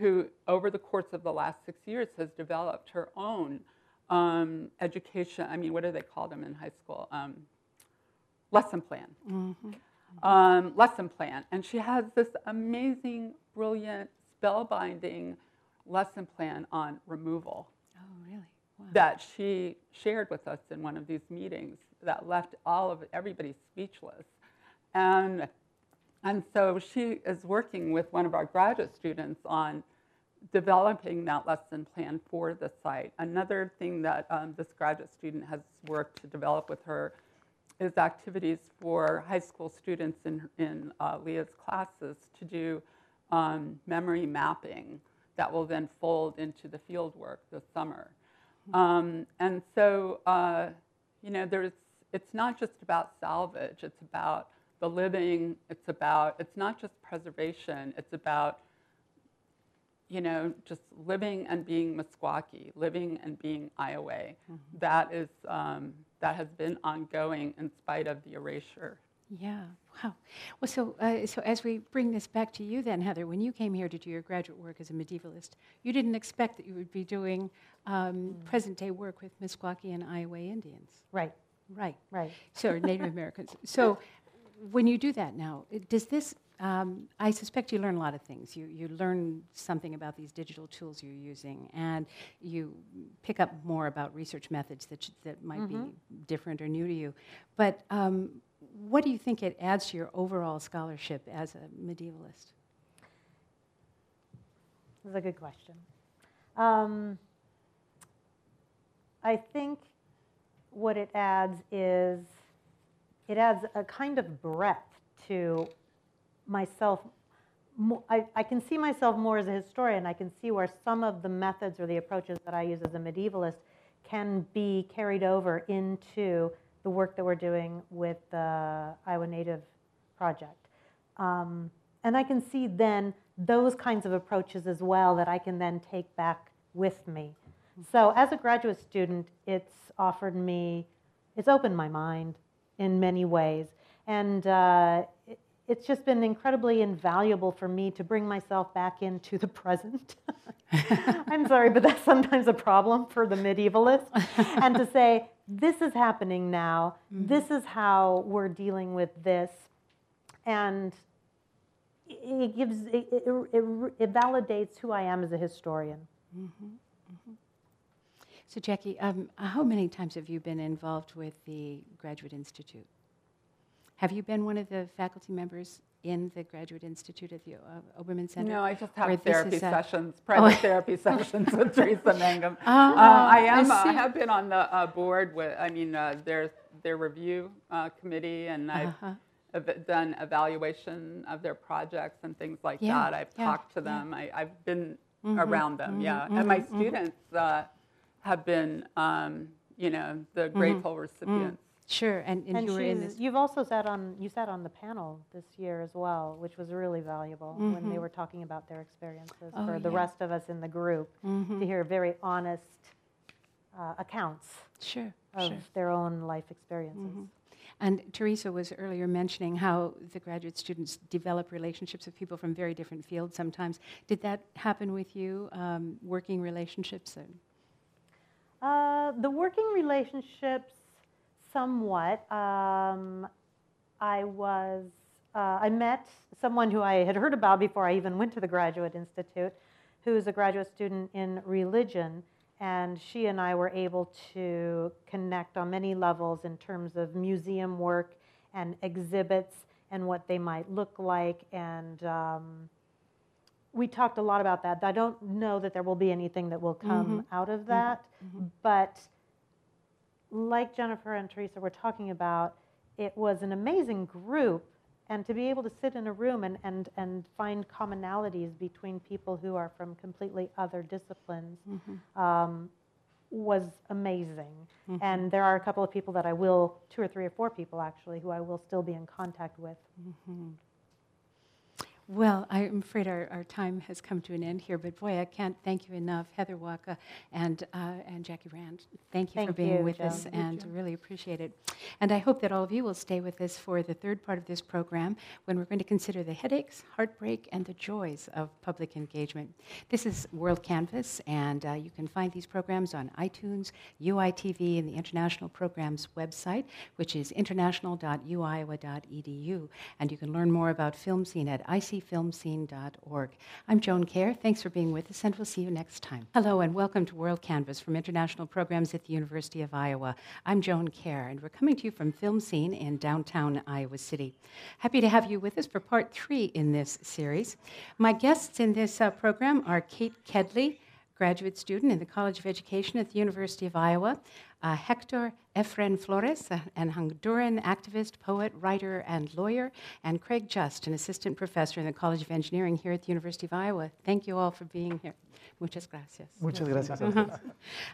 S4: who over the course of the last six years has developed her own um, education. I mean, what do they call them in high school? Um, lesson plan. Um, lesson plan. And she has this amazing, brilliant, spellbinding lesson plan on removal
S1: Oh, really? Wow.
S4: that she shared with us in one of these meetings that left all of everybody speechless. And, and so she is working with one of our graduate students on developing that lesson plan for the site. Another thing that um, this graduate student has worked to develop with her is activities for high school students in, in uh, Leah's classes to do um, memory mapping that will then fold into the field work this summer. Um, and so, uh, you know, there's, it's not just about salvage, it's about the living, it's about, it's not just preservation, it's about, you know, just living and being Meskwaki, living and being Iowa. That is, um, that has been ongoing in spite of the erasure.
S1: Yeah, wow. Well, so, uh, so as we bring this back to you then, Heather, when you came here to do your graduate work as a medievalist, you didn't expect that you would be doing um, present-day work with Meskwaki and Iowa Indians.
S5: Right,
S1: Right.
S5: right.
S1: So Native Americans. So when you do that now, does this, um, I suspect you learn a lot of things. You, you learn something about these digital tools you're using, and you pick up more about research methods that, sh- that might be different or new to you. But um, what do you think it adds to your overall scholarship as a medievalist?
S5: That's a good question. Um, I think what it adds is it adds a kind of breadth to myself. I, I can see myself more as a historian. I can see where some of the methods or the approaches that I use as a medievalist can be carried over into the work that we're doing with the Iowa Native Project. Um, and I can see then those kinds of approaches as well that I can then take back with me. So as a graduate student, it's offered me, it's opened my mind in many ways. And uh, it, it's just been incredibly invaluable for me to bring myself back into the present. I'm sorry, but that's sometimes a problem for the medievalist. and to say, this is happening now, mm-hmm. this is how we're dealing with this. And it gives, it, it, it, it validates who I am as a historian. Mm-hmm. Mm-hmm.
S1: So Jackie, um, how many times have you been involved with the Graduate Institute? Have you been one of the faculty members in the Graduate Institute at the uh, Obermann Center?
S4: No, I just have therapy
S1: a-
S4: sessions, private therapy sessions with Teresa Mangum.
S1: Ah,
S4: Uh, I
S1: I
S4: am. uh, I have been on the uh, board with. I mean, uh, their their review uh, committee, and I've
S1: Uh-huh.
S4: done evaluation of their projects and things like
S1: Yeah,
S4: that. I've
S1: yeah,
S4: talked to
S1: yeah.
S4: them. I, I've been
S1: Mhm,
S4: around them.
S1: mhm,
S4: yeah, and my
S1: mhm, mhm.
S4: students uh, have been, um, you know, the
S1: Mm-hmm.
S4: grateful recipients.
S1: Sure, and, and,
S5: And
S1: you were in this.
S5: You've also sat on, you sat on the panel this year as well, which was really valuable when they
S1: Mhm.
S5: were talking about their experiences
S1: Oh,
S5: for the rest of us in the group
S1: Mhm.
S5: to hear very honest uh, accounts
S1: Sure,
S5: of
S1: sure.
S5: their own life experiences.
S1: Mhm. And Teresa was earlier mentioning how the graduate students develop relationships with people from very different fields sometimes. Did that happen with you, um, working relationships? Or?
S5: Uh, the working relationships, somewhat. Um, I was, uh, I met someone who I had heard about before I even went to the Graduate Institute, who is a graduate student in religion, and she and I were able to connect on many levels in terms of museum work and exhibits and what they might look like and. Um, we talked a lot about that. I don't know that there will be anything that will come mm-hmm. out of mm-hmm. that, mm-hmm. but like Jennifer and Teresa were talking about, it was an amazing group, and to be able to sit in a room and, and, and find commonalities between people who are from completely other disciplines um, was amazing. And there are a couple of people that I will, two or three or four people actually, who I will still be in contact with.
S1: Well, I'm afraid our, our time has come to an end here, but boy, I can't thank you enough, Heather Wacha and, uh, and Jackie Rand. Thank you for being
S5: you,
S1: with us and really appreciate it. And I hope that all of you will stay with us for the third part of this program when we're going to consider the headaches, heartbreak, and the joys of public engagement. This is WorldCanvass, and uh, you can find these programs on iTunes, UITV, and the International Programs website, which is international.uiowa.edu. And you can learn more about FilmScene at icfilmscene.org. I'm Joan Kerr. Thanks for being with us, and we'll see you next time. Hello, and welcome to WorldCanvass from International Programs at the University of Iowa. I'm Joan Kerr, and we're coming to you from FilmScene in downtown Iowa City. Happy to have you with us for part three in this series. My guests in this uh, program are Kate Kedley, graduate student in the College of Education at the University of Iowa, uh, Hector Efren Flores, uh, an Honduran activist, poet, writer, and lawyer, and Craig Just, an assistant professor in the College of Engineering here at the University of Iowa. Thank you all for being here. Muchas gracias.
S6: Muchas gracias ustedes.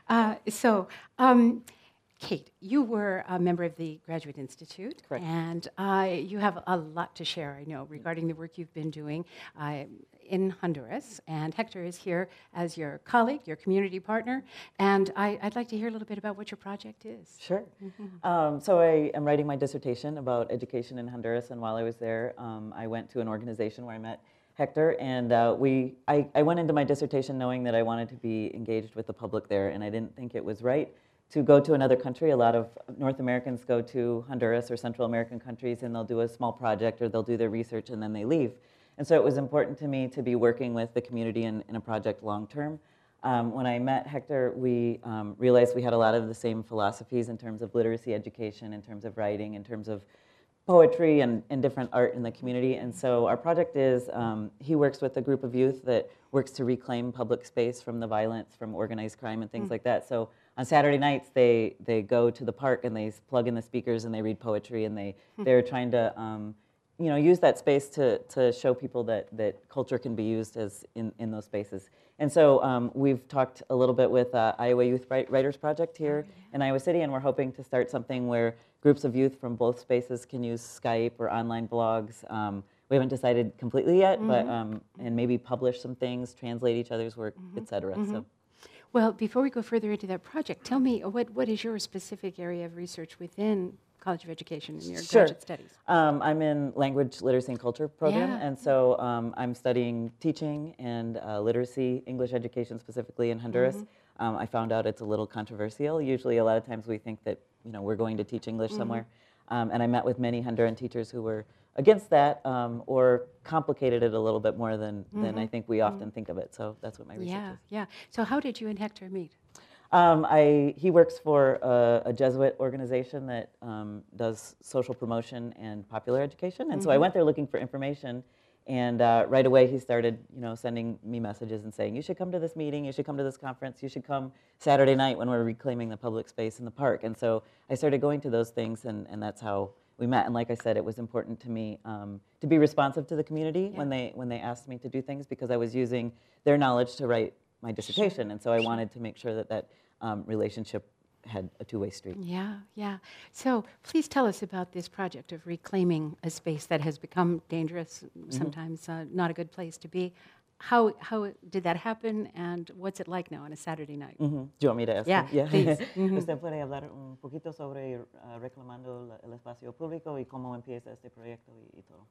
S1: Uh, so, um, Kate, you were a member of the Graduate Institute,
S2: Correct.
S1: and uh, you have a lot to share, I know, regarding the work you've been doing uh, in Honduras. And Hector is here as your colleague, your community partner, and I, I'd like to hear a little bit about what your project is.
S7: Sure. Um, so I am writing my dissertation about education in Honduras, and while I was there, um, I went to an organization where I met Hector, and uh, we. I, I went into my dissertation knowing that I wanted to be engaged with the public there, and I didn't think it was right to go to another country. A lot of North Americans go to Honduras or Central American countries, and they'll do a small project or they'll do their research and then they leave. And so it was important to me to be working with the community in, in a project long term. Um, when I met Hector, we um, realized we had a lot of the same philosophies in terms of literacy education, in terms of writing, in terms of poetry and, and different art in the community. And so our project is um, he works with a group of youth that works to reclaim public space from the violence, from organized crime, and things like that. So on Saturday nights, they, they go to the park and they plug in the speakers and they read poetry and they, they're trying to um, you know, use that space to, to show people that, that culture can be used as in, in those spaces. And so um, we've talked a little bit with uh, Iowa Youth Writers Project here in Iowa City, and we're hoping to start something where groups of youth from both spaces can use Skype or online blogs. Um, we haven't decided completely yet, but um, and maybe publish some things, translate each other's work, et cetera. So.
S1: Well, before we go further into that project, tell me uh, what, what is your specific area of research within College of Education in your
S7: Sure.
S1: graduate studies?
S7: Um, I'm in language literacy and culture program,
S1: Yeah.
S7: and so um, I'm studying teaching and uh, literacy, English education specifically in Honduras.
S1: Mm-hmm.
S7: Um, I found out it's a little controversial. Usually, a lot of times we think that you know we're going to teach English
S1: Mm-hmm.
S7: somewhere, um, and I met with many Honduran teachers who were against that um, or complicated it a little bit more than than I think we often think of it. So that's what my research
S1: Mm-hmm. Yeah,
S7: is.
S1: yeah. So, how did you and Hector meet?
S7: Um, I, he works for a, a Jesuit organization that um, does social promotion and popular education. And so I went there looking for information. And uh, right away, he started, you know, sending me messages and saying, "You should come to this meeting. You should come to this conference. You should come Saturday night when we're reclaiming the public space in the park." And so I started going to those things, and, and that's how we met. And like I said, it was important to me um, to be responsive to the community when they when they asked me to do things because I was using their knowledge to write my dissertation, and so I wanted to make sure that that um, relationship had a two-way street.
S1: Yeah, yeah. So, please tell us about this project of reclaiming a space that has become dangerous, sometimes uh, not a good place to be. How, how did that happen, and what's it like now on a Saturday night?
S7: Do you want me to ask?
S1: Yeah,
S7: him?
S1: please.
S7: Usted puede hablar un poquito sobre ah, reclamando la- el espacio público y cómo empieza este proyecto y, y todo.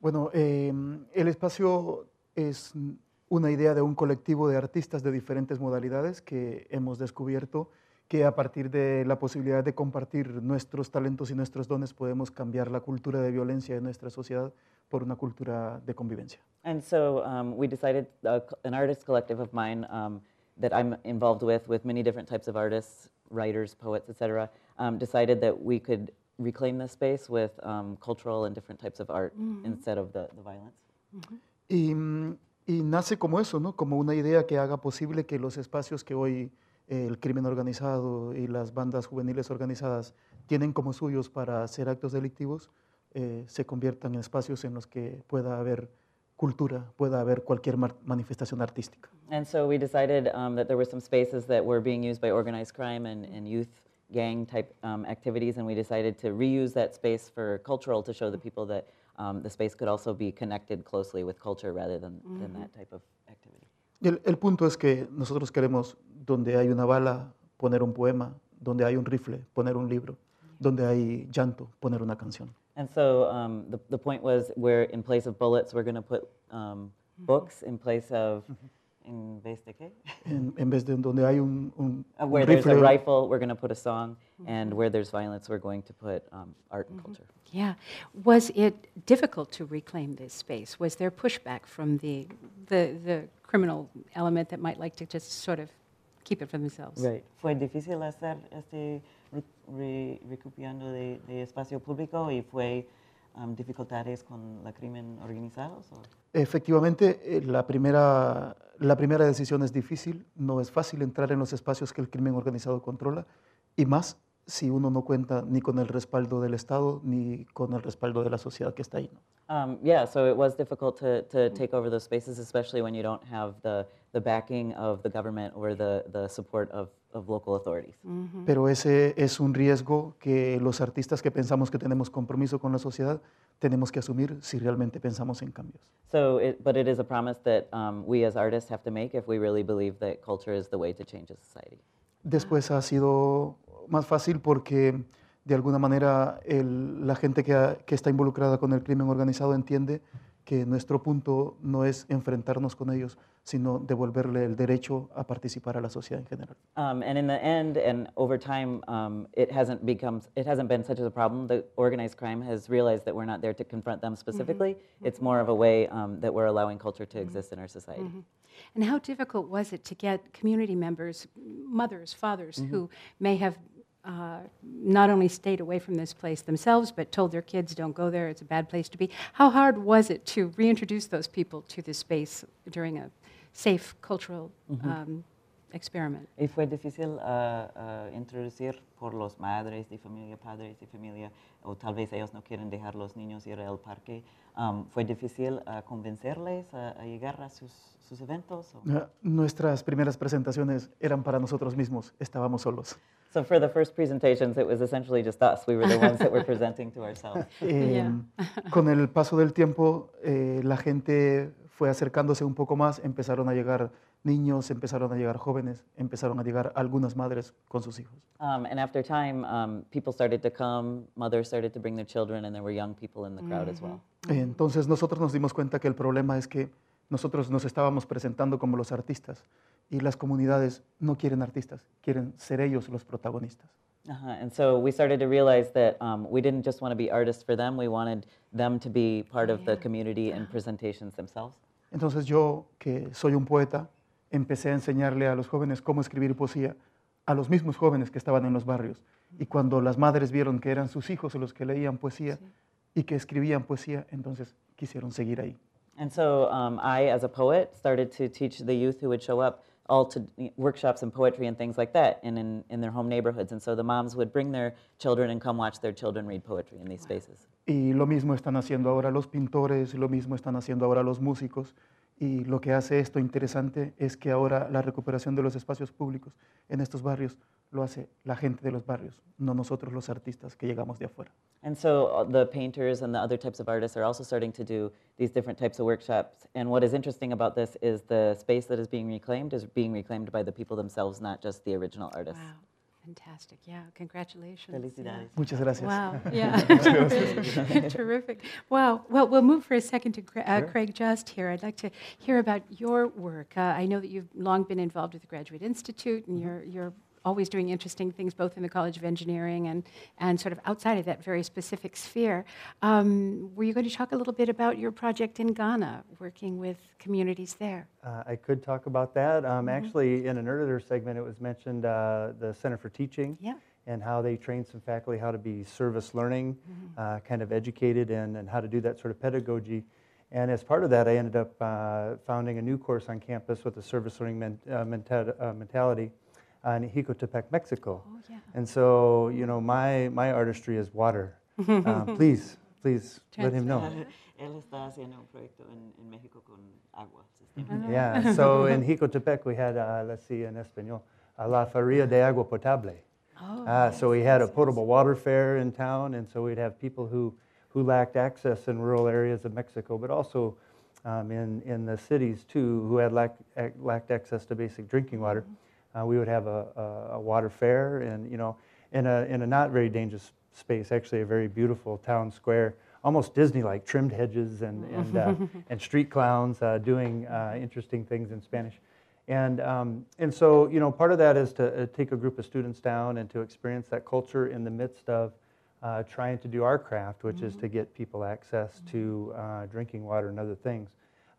S6: Bueno, eh, el espacio es una idea de un colectivo de artistas de diferentes modalidades que hemos descubierto que a partir de la posibilidad de compartir nuestros talentos y nuestros dones podemos cambiar la cultura de violencia de nuestra sociedad por una cultura de convivencia.
S7: And so um, we decided, uh, an artist collective of mine um, that I'm involved with, with many different types of artists, writers, poets, etc., um, decided that we could reclaim this space with um, cultural and different types of art instead of the, the violence.
S6: Y, mm, y nace como eso, ¿no? como una idea que haga posible que los espacios que hoy eh, el crimen organizado y las bandas juveniles organizadas tienen como suyos para hacer actos delictivos, eh, se conviertan en espacios en los que pueda haber cultura, pueda haber cualquier manifestación artística.
S7: And so we decided um, that there were some spaces that were being used by organized crime and, and youth gang type um, activities, and we decided to reuse that space for cultural to show the people that um, the space could also be connected closely with culture rather than, than that type of activity.
S6: Y el, el punto es que nosotros queremos, donde hay una bala, poner un poema, donde hay un rifle, poner un libro, donde hay llanto, poner una canción.
S7: And so um, the, the point was where in place of bullets, we're going to put um, books in place of, in vez de qué?
S6: En, en vez de donde hay un, un-
S7: Uh,
S6: un
S7: where there's a
S6: rifle,
S7: rifle, we're going to put a song, and where there's violence, we're going to put um, art and culture.
S1: Yeah. Was it difficult to reclaim this space? Was there pushback from the, the, the criminal element that might like to just sort of keep it for themselves?
S7: Right. ¿Fue difícil hacer este re- re- recuperando de, de espacio público y fue um, dificultades con el crimen organizado? o-
S6: Efectivamente, eh, la primera, la primera decisión es difícil, no es fácil entrar en los espacios que el crimen organizado controla, y más si uno no cuenta ni con el respaldo del Estado ni con el respaldo de la sociedad que está ahí. ¿no?
S7: Um, yeah, so it was difficult to, to take over those spaces, especially when you don't have the, the backing of the government or the, the support of, of local authorities.
S6: Pero ese es un riesgo que los artistas que pensamos que tenemos compromiso con la sociedad tenemos que asumir si realmente pensamos en cambios.
S7: So, it, but it is a promise that um, we as artists have to make if we really believe that culture is the way to change a society.
S6: Después ha sido más fácil porque de alguna manera el- la gente que, ha- que está involucrada con el crimen organizado entiende que nuestro punto no es enfrentarnos con ellos, sino devolverle el derecho a participar a la sociedad en general.
S7: Um, and in the end, and over time, um, it hasn't become, it hasn't been such a problem. The organized crime has realized that we're not there to confront them specifically. It's more of a way um, that we're allowing culture to exist in our society.
S1: And how difficult was it to get community members, mothers, fathers, who may have uh, not only stayed away from this place themselves, but told their kids, don't go there, it's a bad place to be? How hard was it to reintroduce those people to this space during a safe cultural um, experiment?
S7: Y fue difícil uh, uh, introducir por los madres de familia, padres de familia, o tal vez ellos no quieren dejar los niños ir al parque. Um, fue difícil uh, convencerles a, a llegar a sus, sus eventos.
S6: Ah, Nuestras primeras presentaciones eran para nosotros mismos, estábamos solos.
S7: So for the first presentations, it was essentially just us. We were the ones that were presenting to ourselves.
S6: Eh, Con el paso del tiempo, eh, la gente fue acercándose un poco más, empezaron a llegar niños, empezaron a llegar jóvenes, empezaron a llegar algunas madres con sus hijos.
S7: Um, and after time, um, people started to come, mothers started to bring their children, and there were young people in the crowd as well.
S6: Entonces nosotros nos dimos cuenta que el problema es que nosotros nos estábamos presentando como los artistas y las comunidades no quieren artistas, quieren ser ellos los protagonistas.
S7: Uh-huh. And so we started to realize that um, we didn't just want to be artists for them, we wanted them to be part of the community and presentations themselves.
S6: Entonces yo, que soy un poeta, empecé a enseñarle a los jóvenes cómo escribir poesía, a los mismos jóvenes que estaban en los barrios. Y cuando las madres vieron que eran sus hijos los que leían poesía y que escribían poesía, entonces quisieron seguir ahí.
S7: And so um, I, as a poet, started to teach the youth who would show up all to workshops and poetry and things like that in, in, in their home neighborhoods. And so the moms would bring their children and come watch their children read poetry in these spaces.
S6: Y lo mismo están haciendo ahora los pintores, lo mismo están haciendo ahora los músicos. Y lo que hace esto interesante es que ahora la recuperación de los espacios públicos en estos barrios lo hace la gente de los barrios, no nosotros los artistas que llegamos de afuera.
S7: And so uh, the painters and the other types of artists are also starting to do these different types of workshops. And what is interesting about this is the space that is being reclaimed is being reclaimed by the people themselves, not just the original artists.
S1: Wow, fantastic. Yeah, congratulations.
S7: Felicidades.
S6: Muchas gracias.
S1: Wow, yeah. Terrific. Wow. Well, we'll move for a second to Cra- uh, Craig Just here. I'd like to hear about your work. Uh, I know that you've long been involved with the Graduate Institute, and you're, you're always doing interesting things both in the College of Engineering and, and sort of outside of that very specific sphere. Um, were you going to talk a little bit about your project in Ghana, working with communities there?
S8: Uh, I could talk about that. Um, Actually, in an earlier segment, it was mentioned uh, the Center for Teaching
S1: Yeah.
S8: and how they train some faculty how to be service learning, uh, kind of educated in, and how to do that sort of pedagogy. And as part of that, I ended up uh, founding a new course on campus with a service learning men, uh, uh, mentality on Jicotepec, Mexico.
S1: Oh, yeah.
S8: And so, you know, my, my artistry is water. um, please please let him know.
S7: Él está haciendo un proyecto en, en México con agua.
S8: Yeah, so in Jicotepec, we had, uh, let's see in Espanol, uh, La Feria de Agua Potable.
S1: Oh,
S8: Uh, so we had a potable water fair in town, and so we'd have people who, who lacked access in rural areas of Mexico, but also um, in, in the cities too, who had lack, lacked access to basic drinking water. Uh, we would have a, a, a water fair, and you know, in a, in a not very dangerous space, actually a very beautiful town square, almost Disney-like, trimmed hedges and, and, uh, and street clowns uh, doing uh, interesting things in Spanish. And, um, and so, you know, part of that is to uh, take a group of students down and to experience that culture in the midst of uh, trying to do our craft, which is to get people access to uh, drinking water and other things.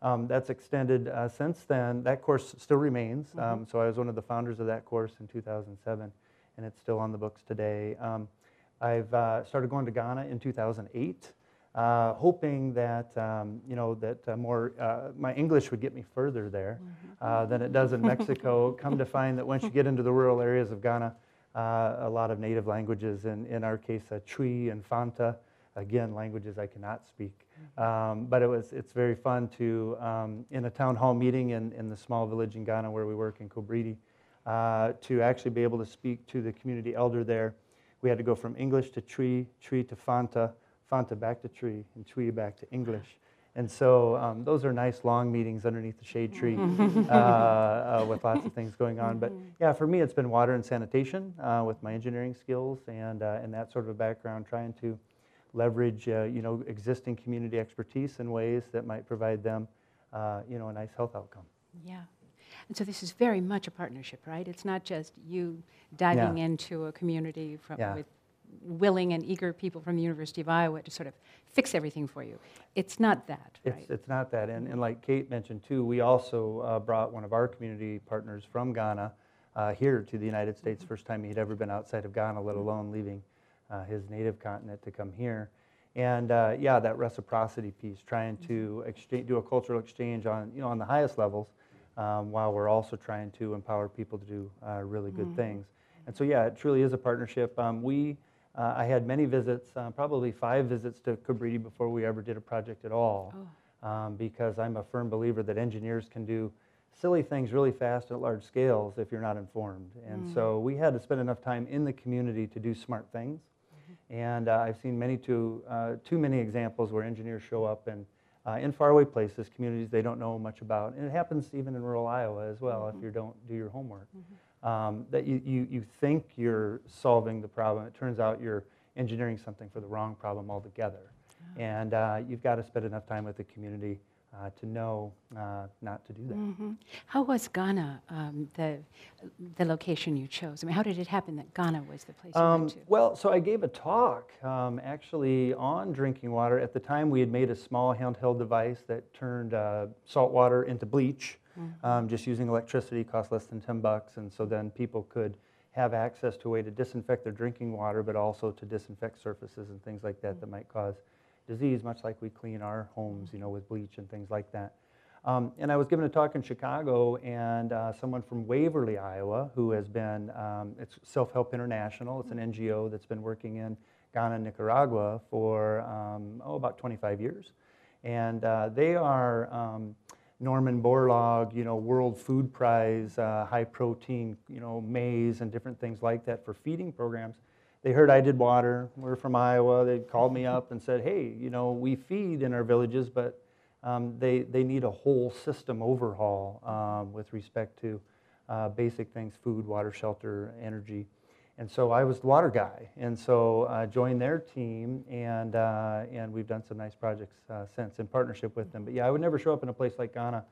S8: Um, that's extended uh, since then. That course still remains. Um, so I was one of the founders of that course in 2007, and it's still on the books today. Um, I've uh, started going to Ghana in 2008 uh, hoping that um, you know that uh, more uh, my English would get me further there uh, than it does in Mexico. Come to find that once you get into the rural areas of Ghana, uh, a lot of native languages, and in our case, uh, Twi and Fante, again languages I cannot speak. Um, but it was it's very fun to um, in a town hall meeting in, in the small village in Ghana where we work in Kobridi uh, to actually be able to speak to the community elder there. We had to go from English to Twi, Twi to Fante. Fante back to Twi and Twi back to English. And so um, those are nice long meetings underneath the shade tree uh, uh, with lots of things going on. But yeah, for me, it's been water and sanitation uh, with my engineering skills and, uh, and that sort of a background, trying to leverage uh, you know, existing community expertise in ways that might provide them uh, you know, a nice health outcome.
S1: Yeah. And so this is very much a partnership, right? It's not just you diving
S8: Yeah.
S1: into a community from,
S8: Yeah.
S1: with willing and eager people from the University of Iowa to sort of fix everything for you. It's not that, right?
S8: It's, it's not that. And, and like Kate mentioned too, we also uh, brought one of our community partners from Ghana uh, here to the United States, first time he'd ever been outside of Ghana, let alone leaving uh, his native continent to come here. And uh, yeah, that reciprocity piece, trying to exchange, do a cultural exchange on, you know, on the highest levels, um, while we're also trying to empower people to do uh, really good things. And so yeah, it truly is a partnership. Um, we, uh, I had many visits, uh, probably five visits to Cabriti before we ever did a project at all, um, because I'm a firm believer that engineers can do silly things really fast at large scales if you're not informed. And so we had to spend enough time in the community to do smart things. And uh, I've seen many too, uh, too many examples where engineers show up and uh, in faraway places, communities they don't know much about. And it happens even in rural Iowa as well if you don't do your homework. Um, that you, you, you think you're solving the problem. It turns out you're engineering something for the wrong problem altogether. And uh, you've got to spend enough time with the community uh, to know uh, not to do that.
S1: Mhm. How was Ghana um, the, the location you chose? I mean, how did it happen that Ghana was the place you
S8: Um,
S1: went to?
S8: well, so I gave a talk um, actually on drinking water. At the time, we had made a small handheld device that turned uh, salt water into bleach, um, just using electricity, cost less than 10 bucks. And so then people could have access to a way to disinfect their drinking water, but also to disinfect surfaces and things like that that might cause disease, much like we clean our homes, you know, with bleach and things like that. Um, and I was given a talk in Chicago, and uh, someone from Waverly, Iowa, who has been, um, it's Self Help International, it's an NGO that's been working in Ghana and Nicaragua for, um, oh, about 25 years. And uh, they are um, Norman Borlaug, you know, World Food Prize, uh, high protein, you know, maize and different things like that for feeding programs. They heard I did water. We're from Iowa. They called me up and said, hey, you know, we feed in our villages, but um, they, they need a whole system overhaul um, with respect to uh, basic things food, water, shelter, energy. And so I was the water guy. And so I joined their team, and, uh, and we've done some nice projects uh, since in partnership with them. But yeah, I would never show up in a place like Ghana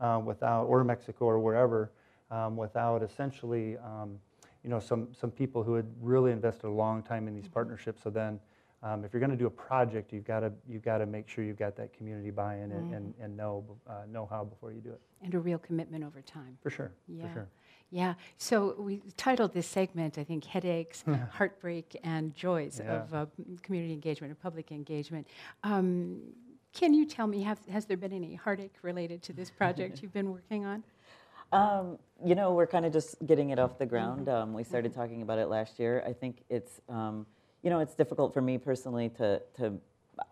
S8: uh, without, or Mexico or wherever, um, without essentially um, you know, some, some people who had really invested a long time in these partnerships. So then um, if you're going to do a project, you've got to you've got to make sure you've got that community buy-in and, and, and know uh, know how before you do it.
S1: And a real commitment over time.
S8: For sure.
S1: Yeah.
S8: For sure.
S1: Yeah. So we titled this segment, I think, Headaches, Heartbreak, and Joys
S8: Yeah.
S1: of uh, Community Engagement or Public Engagement. Um, can you tell me, have, has there been any heartache related to this project you've been working on?
S7: Um, you know, we're kind of just getting it off the ground. Um, we started talking about it last year. I think it's, um, you know, it's difficult for me personally to, to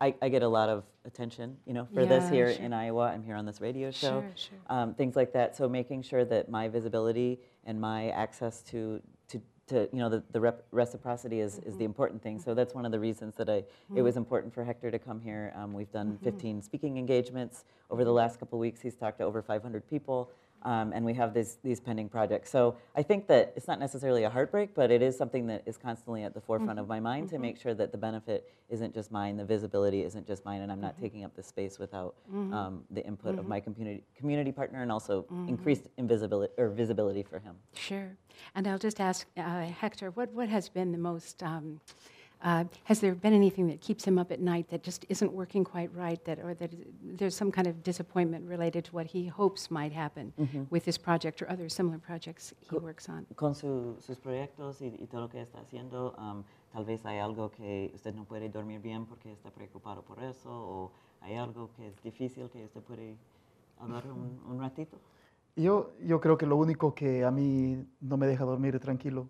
S7: I, I get a lot of attention, you know, for this here
S1: sure.
S7: in Iowa. I'm here on this radio show.
S1: Sure, sure.
S7: Um, things like that. So making sure that my visibility and my access to to, to you know the, the rep- reciprocity is, is the important thing. So that's one of the reasons that I it was important for Hector to come here. Um, we've done 15 speaking engagements over the last couple of weeks. He's talked to over 500 people. Um, and we have these, these pending projects. So I think that it's not necessarily a heartbreak, but it is something that is constantly at the forefront of my mind to make sure that the benefit isn't just mine, the visibility isn't just mine, and I'm not taking up the space without um, the input of my community community partner and also increased invisibility or visibility for him.
S1: Sure. And I'll just ask uh, Hector, what, what has been the most, um, uh, has there been anything that keeps him up at night that just isn't working quite right, that, or that is- there's some kind of disappointment related to what he hopes might happen with this project or other similar projects he works on?
S7: Con su- sus proyectos y, y todo lo que está haciendo, um, tal vez hay algo que usted no puede dormir bien porque está preocupado por eso, o hay algo que es difícil que usted puede hablar un, un ratito.
S6: Yo, yo creo que lo único que a mí no me deja dormir tranquilo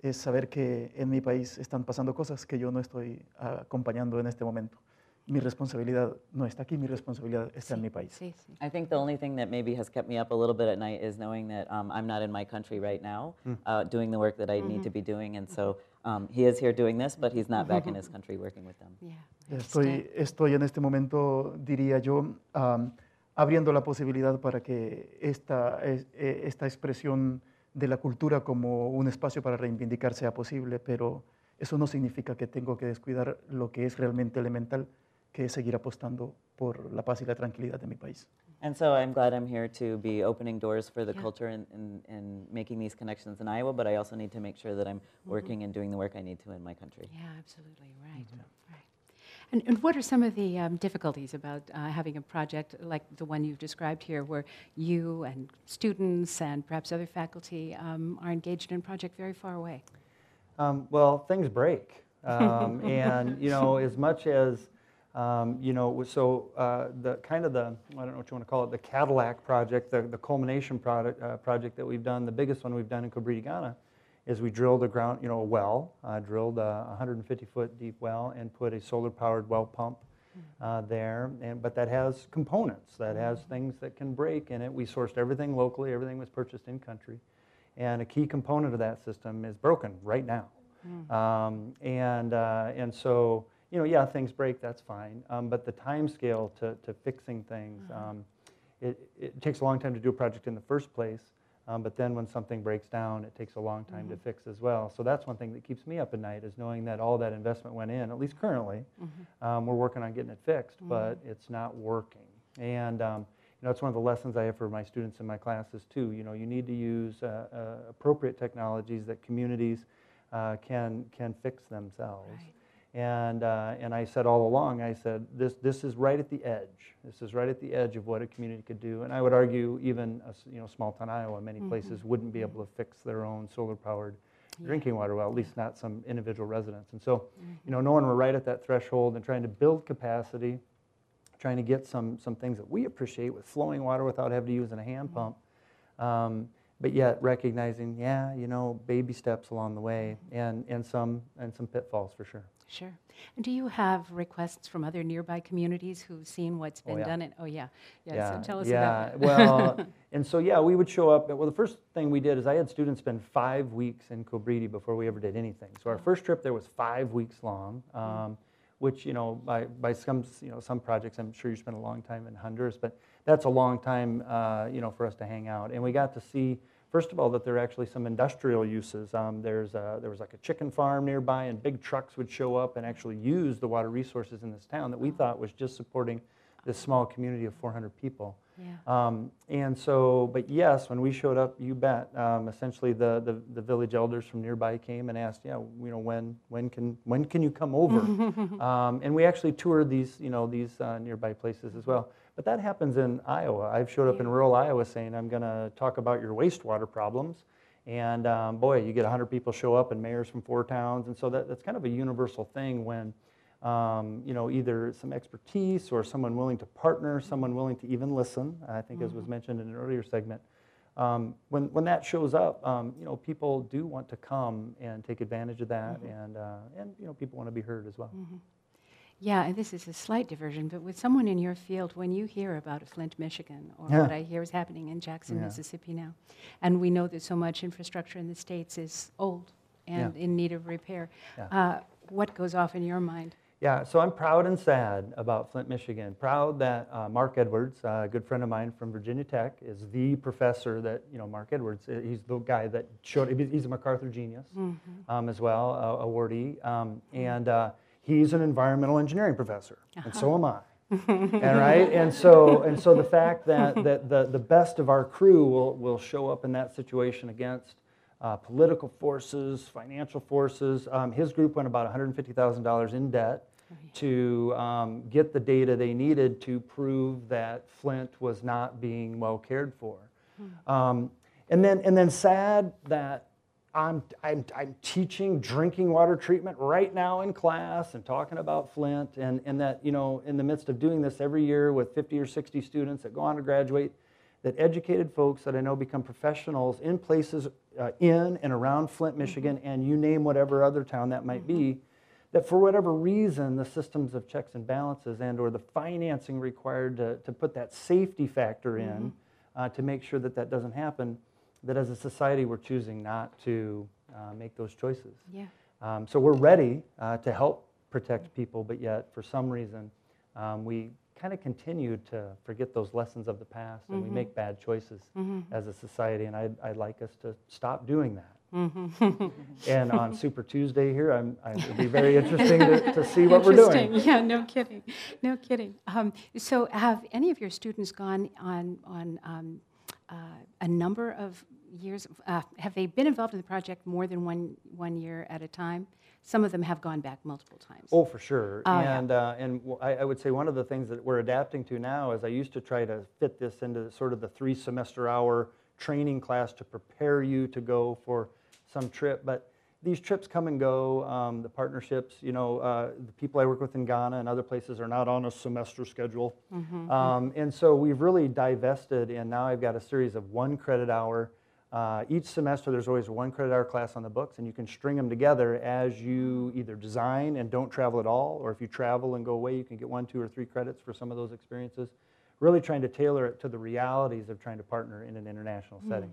S6: es saber que en mi país están pasando cosas que yo no estoy acompañando en este momento. Mi responsabilidad no está aquí, mi responsabilidad está en mi país.
S1: Sí, sí.
S7: I think the only thing that maybe has kept me up a little bit at night is knowing that um, I'm not in my country right now, uh, doing the work that I need to be doing, and so um, he is here doing this, but he's not back in his country working with them.
S1: Yeah.
S6: Estoy, estoy en este momento, diría yo, am, abriendo la posibilidad para que esta, es- eh, esta expresión de la cultura como un espacio para reivindicar sea posible, pero eso no significa que tengo que descuidar lo que es realmente elemental, que es seguir apostando por la paz y la tranquilidad de mi país.
S7: And so I'm glad I'm here to be opening doors for the
S1: Yeah.
S7: culture and, and, and making these connections in Iowa, but I also need to make sure that I'm working and doing the work I need to in my country.
S1: Yeah, absolutely, right, right. And, and what are some of the um, difficulties about uh, having a project like the one you've described here, where you and students and perhaps other faculty um, are engaged in a project very far away?
S8: Um, well, things break. Um, and, you know, as much as, um, you know, so uh, the kind of the, I don't know what you want to call it, the Cadillac project, the, the culmination product, uh, project that we've done, the biggest one we've done in Cobrita, Ghana, is we drilled a ground, you know, a well, uh, drilled a 150 foot deep well and put a solar powered well pump uh, there. And, but that has components, that has things that can break in it. We sourced everything locally, everything was purchased in country. And a key component of that system is broken right now. Um, and, uh, and so, you know, yeah, things break, that's fine. Um, but the time scale to, to fixing things, um, it, it takes a long time to do a project in the first place. Um, but then when something breaks down, it takes a long time to fix as well. So that's one thing that keeps me up at night is knowing that all that investment went in, at least currently. Um, we're working on getting it fixed, but it's not working. And um, you know, it's one of the lessons I have for my students in my classes too. You know, you need to use uh, uh, appropriate technologies that communities uh, can can fix themselves.
S1: Right.
S8: And uh, and I said all along, I said this this is right at the edge. This is right at the edge of what a community could do. And I would argue even a you know small town Iowa, many places wouldn't be able to fix their own solar powered drinking water well, at least not some individual residents. And so, you know, knowing we're right at that threshold and trying to build capacity, trying to get some, some things that we appreciate with flowing water without having to use a hand pump, um, but yet recognizing, yeah, you know, baby steps along the way and, and, some, and some pitfalls for sure.
S1: Sure. And do you have requests from other nearby communities who've seen what's been
S8: yeah.
S1: done? And, oh, yeah. Yeah, so tell us
S8: yeah.
S1: about that.
S8: well, and so yeah, we would show up. Well, the first thing we did is I had students spend five weeks in Cobriti before we ever did anything. So our first trip there was five weeks long, um, which you know by by some you know some projects I'm sure you spent a long time in Honduras, but that's a long time uh, you know for us to hang out. And we got to see. First of all, that there are actually some industrial uses. Um, there's a, there was like a chicken farm nearby, and big trucks would show up and actually use the water resources in this town that we thought was just supporting this small community of 400 people.
S1: Yeah.
S8: Um, and so, but yes, when we showed up, you bet. Um, essentially, the, the, the village elders from nearby came and asked, yeah, you know, when, when, can, when can you come over? um, and we actually toured these, you know, these uh, nearby places as well. But that happens in Iowa. I've showed up in rural Iowa saying, I'm going to talk about your wastewater problems. And um, boy, you get 100 people show up and mayors from four towns. And so that, that's kind of a universal thing when, um, you know, either some expertise or someone willing to partner, someone willing to even listen, I think as was mentioned in an earlier segment. Um, when, when that shows up, um, you know, people do want to come and take advantage of that. And, uh, and, you know, people want to be heard as well.
S1: Yeah, and this is a slight diversion, but with someone in your field, when you hear about Flint, Michigan, or
S8: Yeah.
S1: what I hear is happening in Jackson,
S8: Yeah.
S1: Mississippi now, and we know that so much infrastructure in the States is old and
S8: Yeah.
S1: in need of repair, uh, what goes off in your mind?
S8: Yeah, so I'm proud and sad about Flint, Michigan. Proud that uh, Mark Edwards, uh, a good friend of mine from Virginia Tech, is the professor that, you know, Mark Edwards, uh, he's the guy that showed, he's a MacArthur genius um, as well, uh, awardee. Um, and uh, he's an environmental engineering professor, and so am I. and right, and so and so the fact that, that the, the best of our crew will, will show up in that situation against uh, political forces, financial forces. Um, his group went about $150,000 in debt to um, get the data they needed to prove that Flint was not being well cared for. Um, and then and then sad that I'm, I'm, I'm teaching drinking water treatment right now in class and talking about Flint, and, and that, you know, in the midst of doing this every year with 50 or 60 students that go on to graduate, that educated folks that I know become professionals in places uh, in and around Flint, Michigan, and you name whatever other town that might be, that for whatever reason, the systems of checks and balances and or the financing required to, to put that safety factor in uh, to make sure that that doesn't happen, that as a society we're choosing not to uh, make those choices.
S1: Yeah.
S8: Um, so we're ready uh, to help protect people, but yet for some reason um, we kind of continue to forget those lessons of the past and we make bad choices as a society. And I'd, I'd like us to stop doing that. and on Super Tuesday here, I'm, I, it'll be very interesting to, to see what we're
S1: Interesting.
S8: doing.
S1: Yeah, no kidding. No kidding. Um, so, have any of your students gone on on um, a number of years? Uh, have they been involved in the project more than one one year at a time? Some of them have gone back multiple times.
S8: Oh, for sure.
S1: Oh, yeah.
S8: and uh, and I would say one of the things that we're adapting to now is I used to try to fit this into sort of the three semester hour training class to prepare you to go for some trip. But these trips come and go. Um, the partnerships, you know, uh, the people I work with in Ghana and other places are not on a semester schedule. Um, and so we've really divested, and now I've got a series of one credit hour. Uh, each semester, there's always one credit hour class on the books, and you can string them together as you either design and don't travel at all, or if you travel and go away, you can get one, two, or three credits for some of those experiences. Really trying to tailor it to the realities of trying to partner in an international setting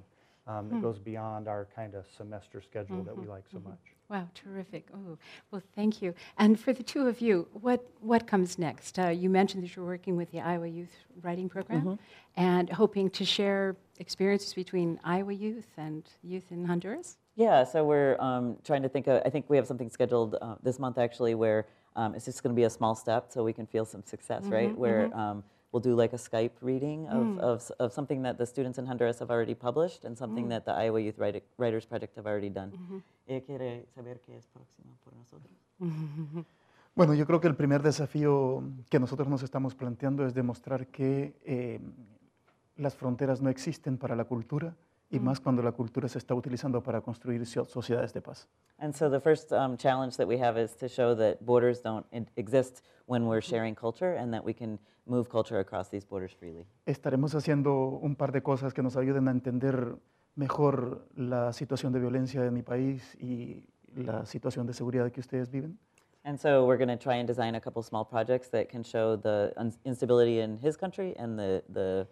S8: um, that goes beyond our kind of semester schedule that we like so much.
S1: Wow, terrific. Oh, well, thank you. And for the two of you, what, what comes next? Uh, you mentioned that you're working with the Iowa Youth Writing Program and hoping to share experiences between Iowa youth and youth in Honduras.
S7: Yeah, so we're um, trying to think of, I think we have something scheduled uh, this month actually where um, it's just going to be a small step so we can feel some success, right? Where um, we'll do like a Skype reading of, of, s- of something that the students in Honduras have already published and something that the Iowa Youth Write- Writers Project have already done. Ella quiere saber qué es próximo por nosotros.
S6: Bueno, yo creo que el primer desafío que nosotros nos estamos planteando es demostrar que eh, las fronteras no existen para la cultura y más cuando la cultura se está utilizando para construir so- sociedades de paz.
S7: And so the first um, challenge that we have is to show that borders don't exist when we're sharing culture and that we can move culture across these borders freely.
S6: Estaremos haciendo un par de cosas que nos ayuden a entender mejor la situación de violencia de mi país y la situación de seguridad que ustedes viven.
S7: And so we're going to try and design a couple small projects that can show the instability in his country and the, the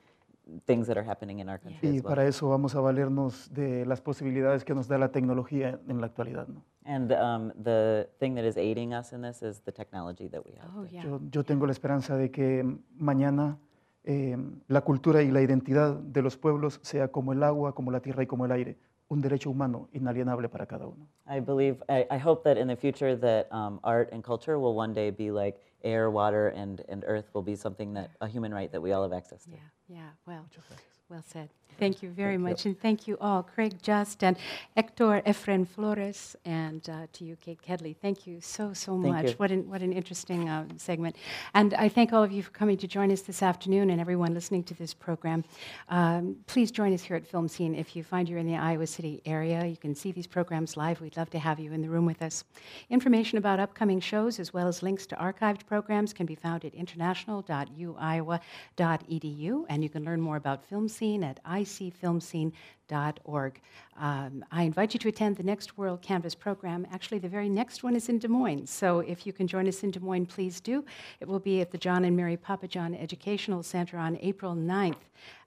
S7: things that are happening in our country
S6: Y
S7: as well.
S6: para eso vamos a valernos de las posibilidades que nos da la tecnología en la actualidad. ¿no?
S7: And um, the thing that is aiding us in this is the technology that we have.
S1: Oh, yeah.
S6: Yo, yo tengo la esperanza de que mañana eh, la cultura y la identidad de los pueblos sea como el agua, como la tierra y como el aire, un derecho humano inalienable para cada uno.
S7: I believe, I, I hope that in the future that um, art and culture will one day be like air, water, and, and earth will be something that, a human right that we all have access to.
S1: Yeah, yeah, well, well said. Thank you very much, and thank you all, Craig Just and Hector Efren Flores, and uh, to you, Kate Kedley. Thank you so, so
S7: Thank
S1: much.
S7: you.
S1: What an, what an interesting uh, segment. And I thank all of you for coming to join us this afternoon and everyone listening to this program. Um, please join us here at FilmScene. If you find you're in the Iowa City area, you can see these programs live. We'd love to have you in the room with us. Information about upcoming shows, as well as links to archived programs, can be found at international.uiowa.edu, and you can learn more about FilmScene at I see film scene um, I invite you to attend the next WorldCanvass program. Actually, the very next one is in Des Moines, so if you can join us in Des Moines, please do. It will be at the John and Mary Pappajohn Educational Center on April 9th,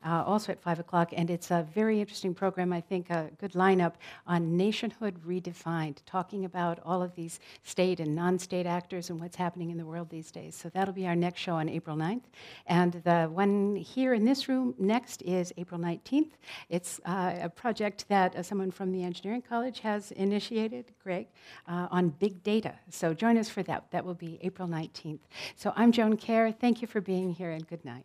S1: uh, also at 5 o'clock, and it's a very interesting program, I think, a good lineup on nationhood redefined, talking about all of these state and non state actors and what's happening in the world these days. So that'll be our next show on April 9th. And the one here in this room next is April 19th. It's uh, a project that uh, someone from the Engineering College has initiated, Greg, uh, on big data. So join us for that. That will be April 19th. So I'm Joan Kjaer. Thank you for being here and good night.